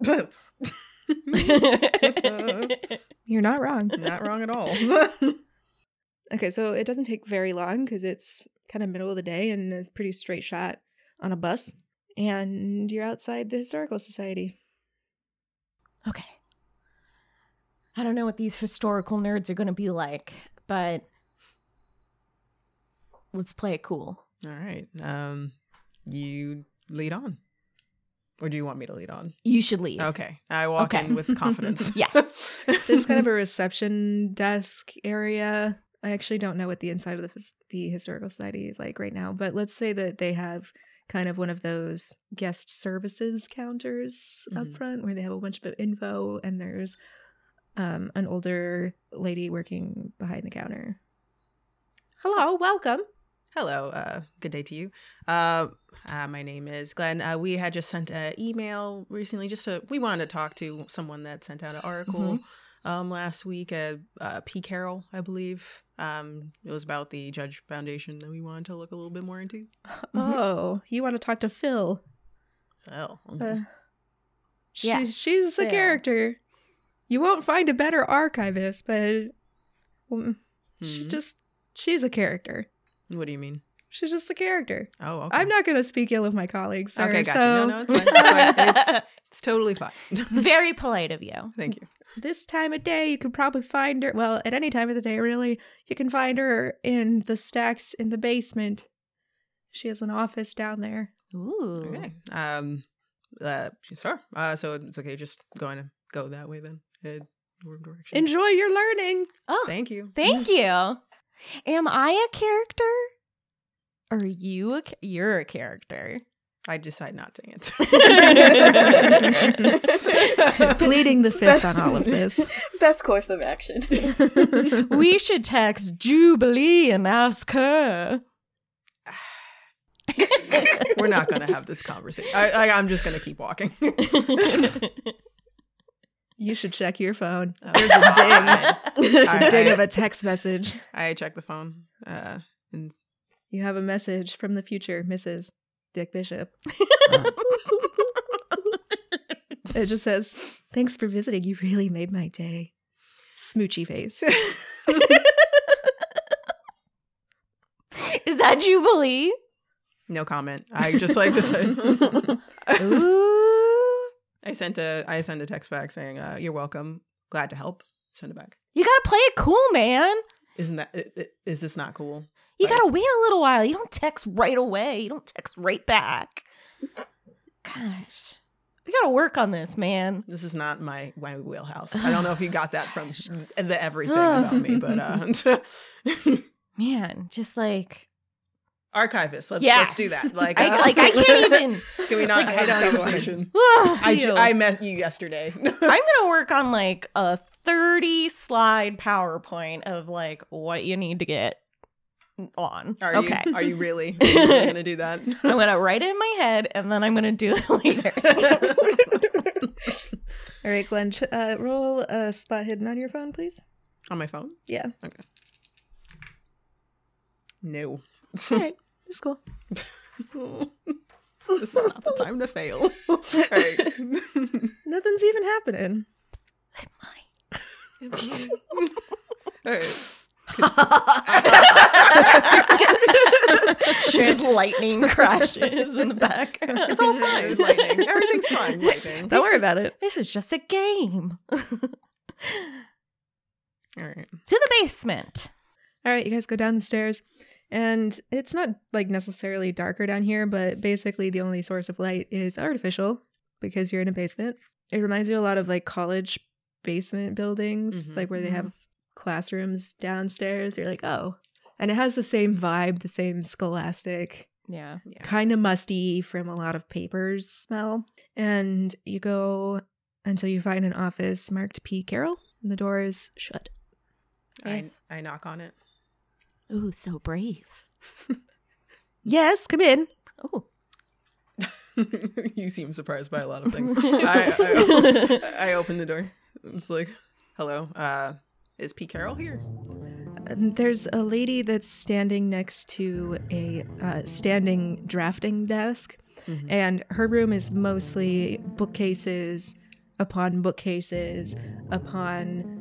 You're not wrong. Not wrong at all. Okay, so it doesn't take very long because it's kind of middle of the day and it's pretty straight shot on a bus. and you're outside the historical society. Okay. I don't know what these historical nerds are going to be like, but let's play it cool. All right. Um, you lead on, or do you want me to lead on? You should lead. Okay. I walk Okay. in with (laughs) confidence. Yes. (laughs) There's kind of a reception desk area. I actually don't know what the inside of the, the historical society is like right now, but let's say that they have kind of one of those guest services counters up Mhm. front where they have a bunch of info and there's um, an older lady working behind the counter. Hello, welcome. Hello. Uh, good day to you. Uh, uh, my name is Glenn. Uh, we had just sent an email recently. Just to, we wanted to talk to someone that sent out an article um, last week. Uh, uh, P. Carroll, I believe. Um, it was about the Judge Foundation that we wanted to look a little bit more into. (laughs) Oh, you want to talk to Phil? Oh, Uh, she- Yes, she's a character. You won't find a better archivist, but mm, she's Mhm. just she's a character. What do you mean? She's just a character. Oh, okay. I'm not going to speak ill of my colleagues. Sir, Okay, gotcha. So No, no, it's fine. It's, fine. (laughs) it's, it's totally fine. It's very polite of you. Thank you. This time of day, you could probably find her. Well, at any time of the day, really, you can find her in the stacks in the basement. She has an office down there. Ooh. Okay. Um. Uh. Sure. Uh. So it's okay. Just going to go that way then. Head your direction. Enjoy your learning. Oh, Thank you. thank you. Am I a character? Or are you a, ca- you're a character? I decide not to answer. (laughs) Pleading the fifth on all of this. Best course of action. (laughs) we should text Jubilee and ask her. (sighs) We're not going to have this conversation. I, I, I'm just going to keep walking. (laughs) You should check your phone. Oh. There's a ding. I- A ding I- of a text message. I check the phone. Uh. And You have a message from the future, Mrs. Dick Bishop. (laughs) It just says, Thanks for visiting. You really made my day. Smoochy face. (laughs) Is that Jubilee? no comment. I just like to say. Ooh. I sent a I sent a text back saying, uh, "You're welcome. Glad to help." Send it back. You gotta play it cool, man. Isn't that i- i- is this not cool? You Right. gotta wait a little while. You don't text right away. You don't text right back. Gosh. We gotta work on this, man. This is not my my wheelhouse. I don't know if you got that from (sighs) the everything about me, but uh (sighs) Man, just like archivist. Let's let's do that. Like, I, uh, like I can't (laughs) even Can we not I have don't this conversation? I, I. I met you yesterday. (laughs) I'm gonna work on like a 30 slide PowerPoint of like what you need to get on. Are okay. you are you really, (laughs) are you really gonna do that? I'm gonna write it in my head and then I'm gonna do it (laughs) later. (laughs) All right, Glenn, uh, roll a spot hidden on your phone, please. On my phone? Yeah. Okay. No. All right, just cool. this is not the time to fail. All right. Nothing's even happening. (laughs) All right. (laughs) Just lightning crashes in the (laughs) background. It's all fine. Lightning. Everything's fine. Lightning. Don't worry is- about it. This is just a game. All right. To the basement. All right, you guys go down the stairs, and it's not like necessarily darker down here, but basically the only source of light is artificial because you're in a basement. It reminds you a lot of like college basement buildings, Mhm. like where they have classrooms downstairs. You're like, oh, and it has the same vibe, the same scholastic, Yeah. Yeah. kind of musty from a lot of papers smell. And you go until you find an office marked P. Carroll, and the door is shut. I, I knock on it. Ooh, so brave. (laughs) Yes, come in. Oh. (laughs) you seem surprised by a lot of things. (laughs) I, I, I open the door. It's like, hello. Uh, is P. Carroll here? And There's a lady that's standing next to a uh, standing drafting desk, Mhm. and her room is mostly bookcases upon bookcases upon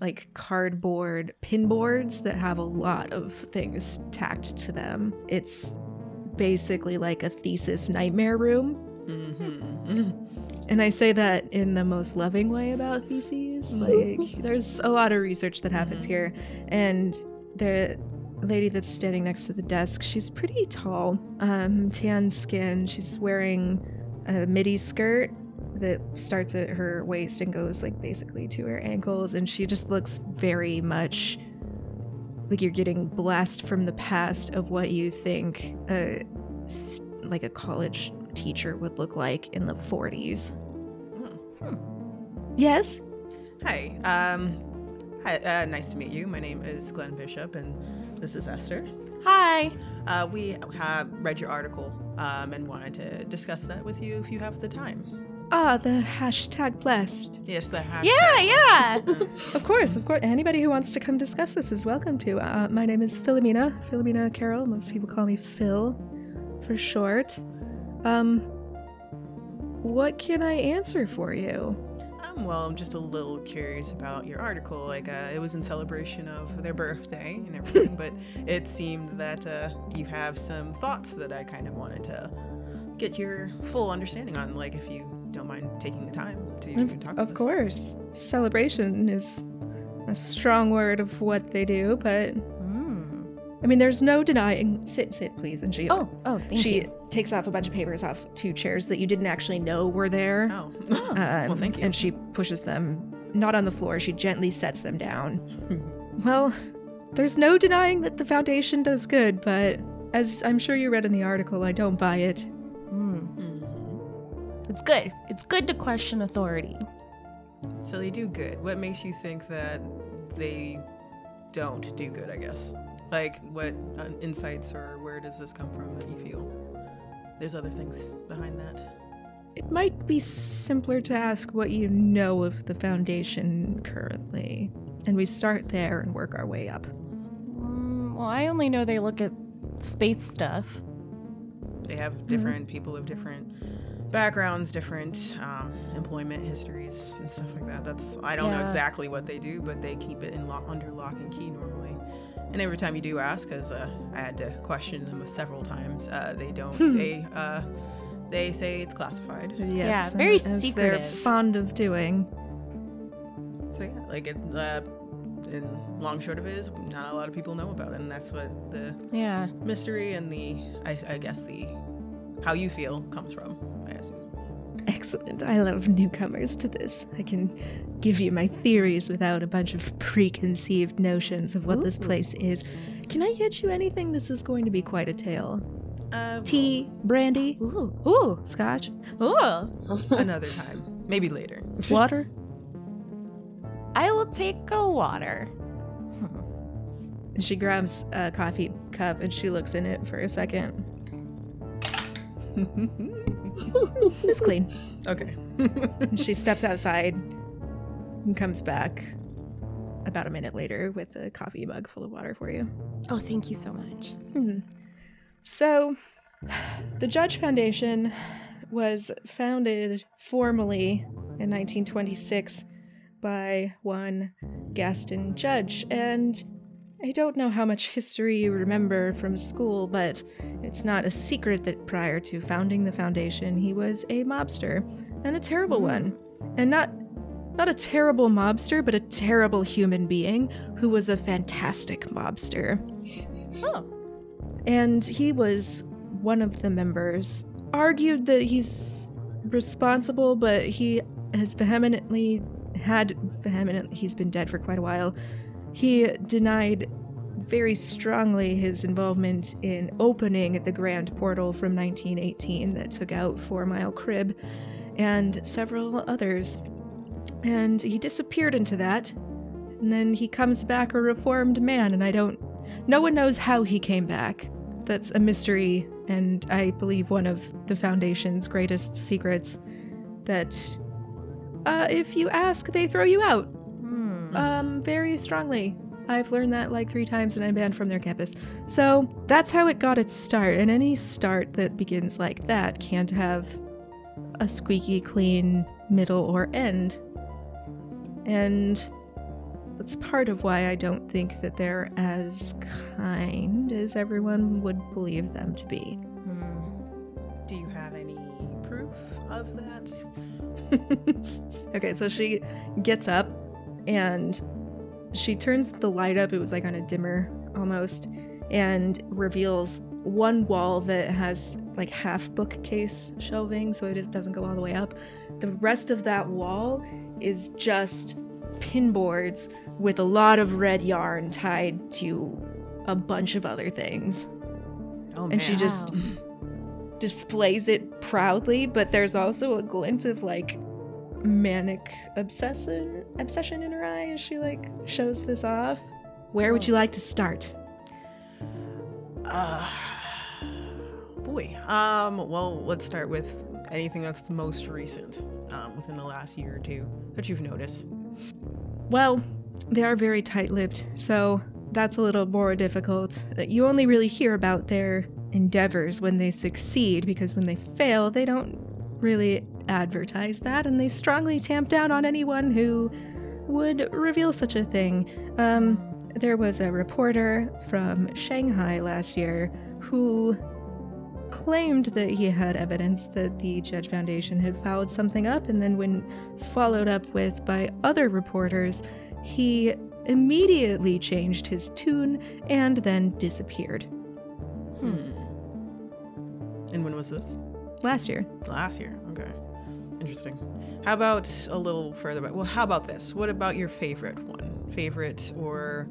like cardboard pinboards that have a lot of things tacked to them. It's basically like a thesis nightmare room. Mm-hmm. (laughs) And I say that in the most loving way about theses. Like, there's a lot of research that happens Mhm. here. And the lady that's standing next to the desk, she's pretty tall, um, tan skin. She's wearing a midi skirt that starts at her waist and goes, like, basically to her ankles. And she just looks very much like you're getting blessed from the past of what you think a, like a college teacher would look like in the 40s. Yes? Hi. Um, hi. Uh, nice to meet you. My name is Glenn Bishop, and this is Esther. Hi. Uh, we have read your article um, and wanted to discuss that with you if you have the time. Ah, the hashtag blessed. Yes, the hashtag. Yeah, yeah. (laughs) Of course, of course. Anybody who wants to come discuss this is welcome to. Uh, my name is Philomena. Philomena Carroll. Most people call me Phil for short. Um, what can I answer for you? Um, well, I'm just a little curious about your article. Like, uh, it was in celebration of their birthday and everything, (laughs) but it seemed that uh, you have some thoughts that I kind of wanted to get your full understanding on. Like, if you don't mind taking the time to Of, talk of course. Celebration is a strong word of what they do, but. I mean, there's no denying. Sit, sit, please. And she Oh, oh, thank she you. takes off a bunch of papers off two chairs that you didn't actually know were there. Oh, (laughs) Um, well, thank you. And she pushes them not on the floor. She gently sets them down. well, there's no denying that the foundation does good, but as I'm sure you read in the article, I don't buy it. Mm. It's good. It's good to question authority. So they do good. What makes you think that they don't do good, I guess? Like, what uh, insights or where does this come from that you feel there's other things behind that? It might be simpler to ask what you know of the foundation currently. And we start there and work our way up. Mm, well, I only know they look at space stuff. They have different people of different backgrounds, different um, employment histories, and stuff like that. That's I don't know exactly what they do, but they keep it in lock, under lock and key normally. And every time you do ask, because uh, I had to question them several times, uh, they don't. they uh, they say it's classified. Yes, very as They're secretive. fond of doing. So yeah, like it. Uh, and long short of it is, not a lot of people know about it, and that's what the Yeah. mystery and the I, I guess the how you feel comes from. I assume. Excellent. I love newcomers to this. I can give you my theories without a bunch of preconceived notions of what this place is. Can I get you anything? This is going to be quite a tale. Uh, Tea, brandy, Ooh. Ooh. scotch, Ooh. (laughs) another time, maybe later. (laughs) water. I will take a water. And she grabs a coffee cup and she looks in it for a second. It's clean. okay. (laughs) And she (laughs) steps outside and comes back about a minute later with a coffee mug full of water for you. Oh, thank you so much. Hmm. So, the Judge Foundation was founded formally in 1926 by one Gaston Judge, and I don't know how much history you remember from school, but it's not a secret that prior to founding the foundation, he was a mobster, and a terrible hmm. one. And not not a terrible mobster, but a terrible human being who was a fantastic mobster Oh. and he was one of the members argued that he's responsible but he has vehemently had vehemently he's been dead for quite a while he denied very strongly his involvement in opening the grand portal from 1918 that took out four mile crib and several others and he disappeared into that and then he comes back a reformed man and i don't no one knows how he came back. That's a mystery, and I believe one of the Foundation's greatest secrets. That uh, if you ask, they throw you out. Hmm. Um, very strongly. I've learned that like three times and I'm banned from their campus. So that's how it got its start, and any start that begins like that can't have a squeaky clean middle or end. And that's part of why I don't think that they're as kind as everyone would believe them to be. Hmm. Do you have any proof of that. (laughs) okay, so she gets up and she turns the light up. It was like on a dimmer almost, and reveals one wall that has like half bookcase shelving, so it is, doesn't go all the way up. The rest of that wall is just pinboards with a lot of red yarn tied to a bunch of other things. Oh, and she just displays it proudly, but there's also a glint of like manic obsession obsession in her eye as she like shows this off. Where would you like to start? Uh, boy. Um. Well, let's start with anything that's most recent, um, within the last year or two that you've noticed. Well, they are very tight-lipped, so that's a little more difficult. Uh, You only really hear about their endeavors when they succeed, because when they fail, they don't really advertise that, and they strongly tamp down on anyone who would reveal such a thing. Um, there was a reporter from Shanghai last year who claimed that he had evidence that the Judge Foundation had fouled something up, and then when followed up with by other reporters, he immediately changed his tune and then disappeared. Hmm. And when was this? Last year. Last year. Okay. Interesting. How about a little further back? Well, how about this? What about your favorite one? Favorite or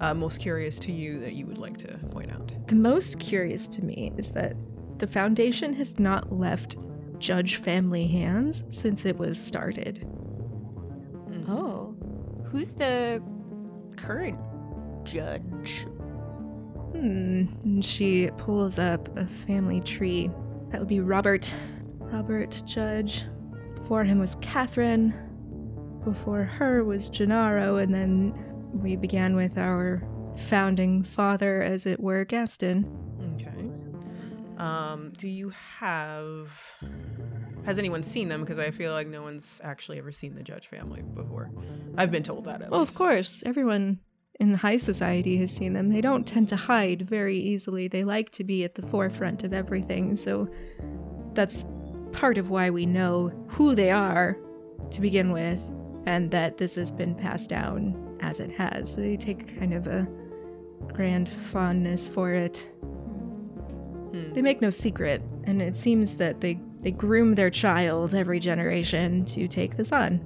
uh, most curious to you that you would like to point out? The most curious to me is that the Foundation has not left Judge family hands since it was started. Mhm. Oh, who's the current judge? Hmm. And she pulls up a family tree. That would be Robert. Robert Judge. Before him was Catherine. Before her was Gennaro, and then we began with our founding father, as it were, Gaston. Okay. Um, do you have? Has anyone seen them? Because I feel like no one's actually ever seen the Judge family before. I've been told that at Well, of course, everyone in high society has seen them. They don't tend to hide very easily. They like to be at the forefront of everything. So that's part of why we know who they are to begin with and that this has been passed down as it has. They take kind of a grand fondness for it. Hmm. They make no secret, and it seems that they they groom their child every generation to take this on.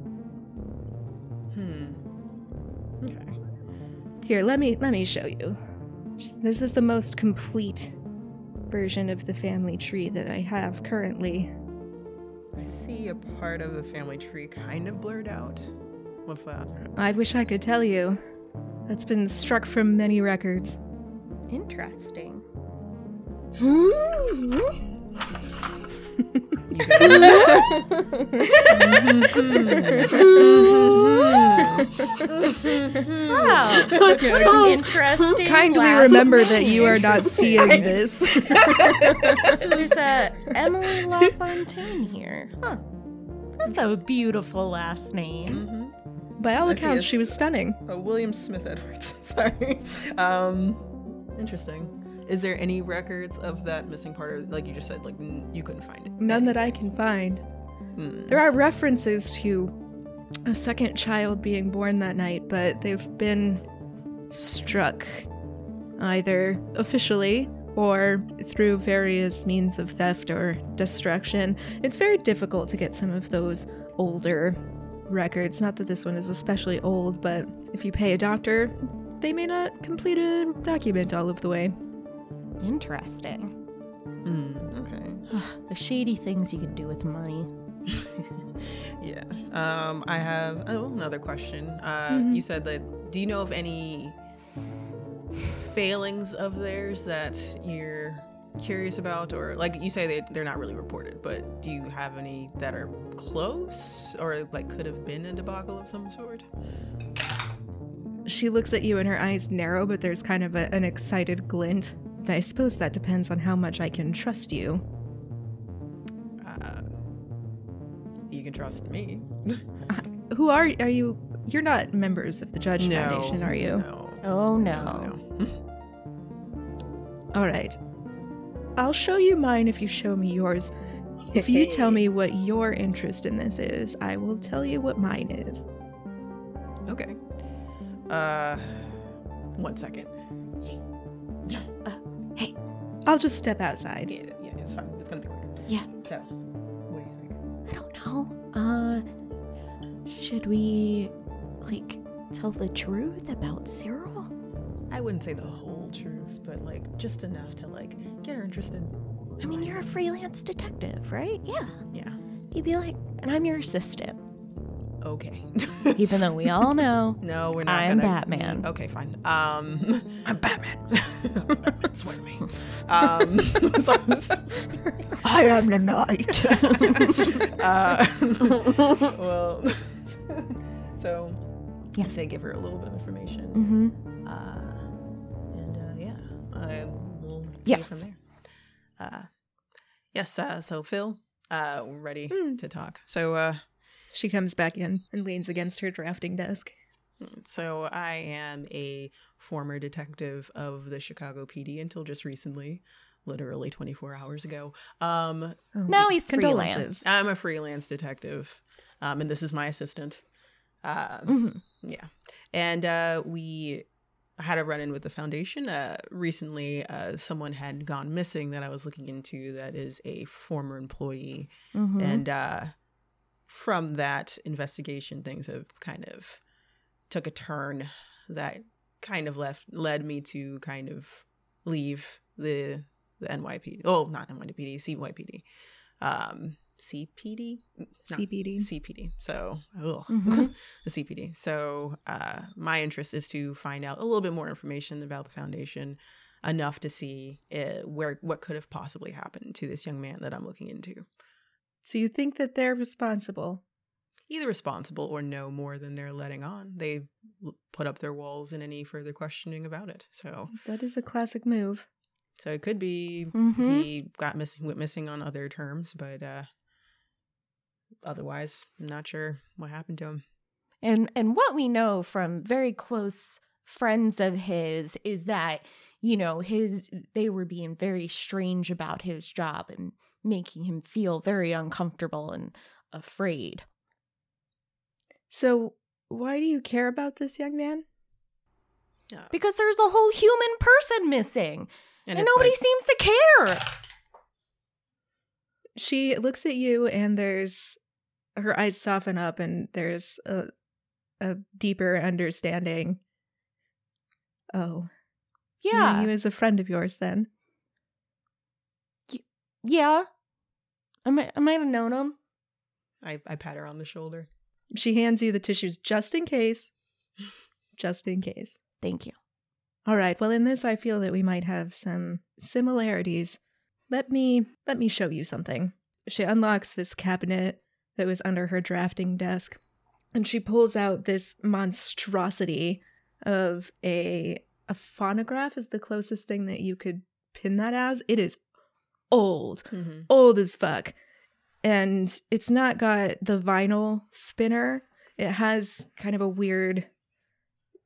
Hmm. Okay. Here, let me let me show you. This is the most complete version of the family tree that I have currently. I see a part of the family tree kind of blurred out. What's that? I wish I could tell you. That's been struck from many records. Interesting. Hmm? Wow. Oh, Interesting. Kindly last remember that you are not seeing this. There's a Emily LaFontaine here. Huh. That's a beautiful last name. Mm-hmm. By all I see accounts, a she was stunning. Oh, William Smith Edwards. (laughs) Sorry. Um, interesting. Is there any records of that missing part, or like you just said, like n- you couldn't find it? None that I can find. Hmm. There are references to a second child being born that night, but they've been struck either officially or through various means of theft or destruction. It's very difficult to get some of those older records. Not that this one is especially old, but if you pay a doctor, they may not complete a document all of the way. Interesting. Hmm. Okay. the shady things you can do with money. (laughs) yeah. Um, I have oh, another question. Uh, Mhm. You said that. Do you know of any failings of theirs that you're curious about, or like you say they they're not really reported, but do you have any that are close or like could have been a debacle of some sort? She looks at you and her eyes narrow, but there's kind of a, an excited glint. I suppose that depends on how much I can trust you. Uh, you can trust me. Who are are you? You're not members of the Judge Foundation, are you? No. Oh No. no. (laughs) All right. I'll show you mine if you show me yours. If you tell me (laughs) what your interest in this is, I will tell you what mine is. Okay. Uh, one second. I'll just step outside. Yeah, yeah, it's fine. It's gonna be quick. Yeah. So, what do you think? I don't know. Uh, should we, like, tell the truth about Cyril? I wouldn't say the whole truth, but like just enough to like get her interested. I mean, you're a freelance detective, right? Yeah. Yeah. You'd be like, and I'm your assistant. Okay. Even though we all know (laughs) no, we're not. I'm gonna... Batman. Okay, fine. Um, (laughs) I'm Batman. (laughs) That's what I mean. Um, so I'm I am the knight. uh, well, so Yeah. I say give her a little bit of information. mm-hmm. Uh, and uh, yeah, I will take Yes. from there. Uh, yes. Uh, so Phil, uh, we're ready Hmm. to talk. So, uh, She comes back in and leans against her drafting desk. so I am a former detective of the Chicago PD until just recently, literally 24 hours ago. Um, Oh, Now he's condolences. freelance. I'm a freelance detective, um, and this is my assistant. Uh, Mm-hmm. Yeah. And uh, we had a run in with the foundation. Uh, recently, uh, someone had gone missing that I was looking into that is a former employee. Mm-hmm. And uh, from that investigation, things have kind of took a turn that kind of left led me to kind of leave the the NYPD. Oh, not NYPD, CYPD. Um, CPD? Not CBD. CPD. So, ugh. Mhm. (laughs) the CPD. So, uh, my interest is to find out a little bit more information about the foundation, enough to see uh, where what could have possibly happened to this young man that I'm looking into. So you think that they're responsible? Either responsible or know more than they're letting on. They l- put up their walls in any further questioning about it. So, That is a classic move. so it could be Mhm. he got missing, went missing on other terms, but uh, otherwise, I'm not sure what happened to him. And and what we know from very close friends of his is that you know his they were being very strange about his job and making him feel very uncomfortable and afraid. So why do you care about this young man? Uh, Because there's a whole human person missing and, it's nobody my- seems to care. She looks at you and there's her eyes soften up and there's a a deeper understanding. Oh. you Yeah. He was a friend of yours then. Yeah. I might I might have known him. I, I pat her on the shoulder. She hands you the tissues just in case. Just in case. Thank you. All right. Well, in this I feel that we might have some similarities. Let me let me show you something. She unlocks this cabinet that was under her drafting desk and she pulls out this monstrosity of a a phonograph is the closest thing that you could pin that as. It is old Mm-hmm. old as fuck. And it's not got the vinyl spinner. It has kind of a weird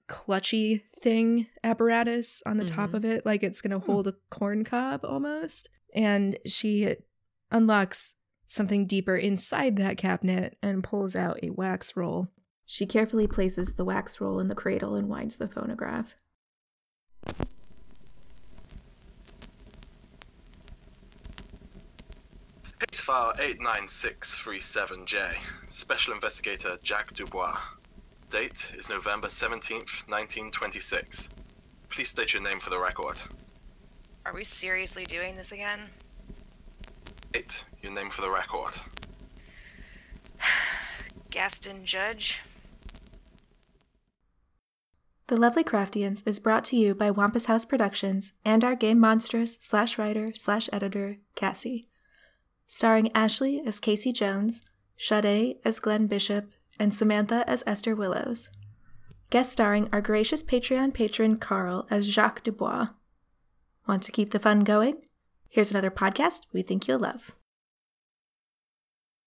clutchy thing apparatus on the top Mhm. of it, like it's gonna hold a corn cob almost. And she unlocks something deeper inside that cabinet and pulls out a wax roll. She carefully places the wax roll in the cradle and winds the phonograph. Case file 89637J. Special Investigator Jack Dubois. Date is November 17th, 1926. Please state your name for the record. Are we seriously doing this again? Eight, your name for the record. (sighs) Gaston Judge? The Lovely Craftians is brought to you by Wampus House Productions and our game monstrous slash writer slash editor, Cassie. Starring Ashley as Casey Jones, Sade as Glenn Bishop, and Samantha as Esther Willows. Guest starring our gracious Patreon patron Carl as Jacques Dubois. Want to keep the fun going? Here's another podcast we think you'll love.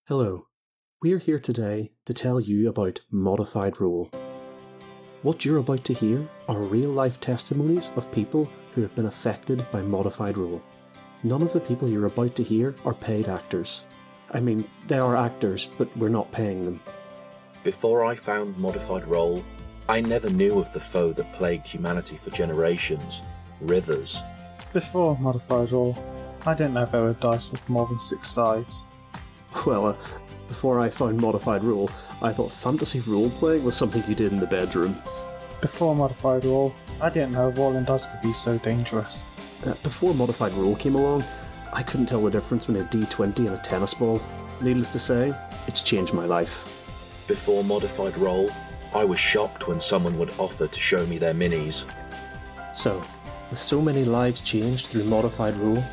Hello. We're here today to tell you about Modified Roll. What you're about to hear are real life testimonies of people who have been affected by Modified Roll. None of the people you're about to hear are paid actors. I mean, they are actors, but we're not paying them. Before I found Modified Roll, I never knew of the foe that plagued humanity for generations rivers. Before Modified Roll, I didn't know there were dice with more than six sides. Well, uh, before I found Modified Roll, I thought fantasy role playing was something you did in the bedroom. Before Modified Roll, I didn't know rolling dice could be so dangerous. Uh, before Modified Roll came along, I couldn't tell the difference between a d20 and a tennis ball. Needless to say, it's changed my life. Before Modified Roll, I was shocked when someone would offer to show me their minis. So, with so many lives changed through Modified Roll,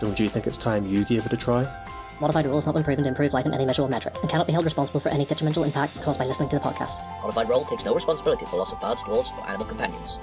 don't you think it's time you gave it a try? Modified Roll has not been proven to improve life in any measurable metric and cannot be held responsible for any detrimental impact caused by listening to the podcast. Modified Roll takes no responsibility for loss of bards, dwarves, or animal companions.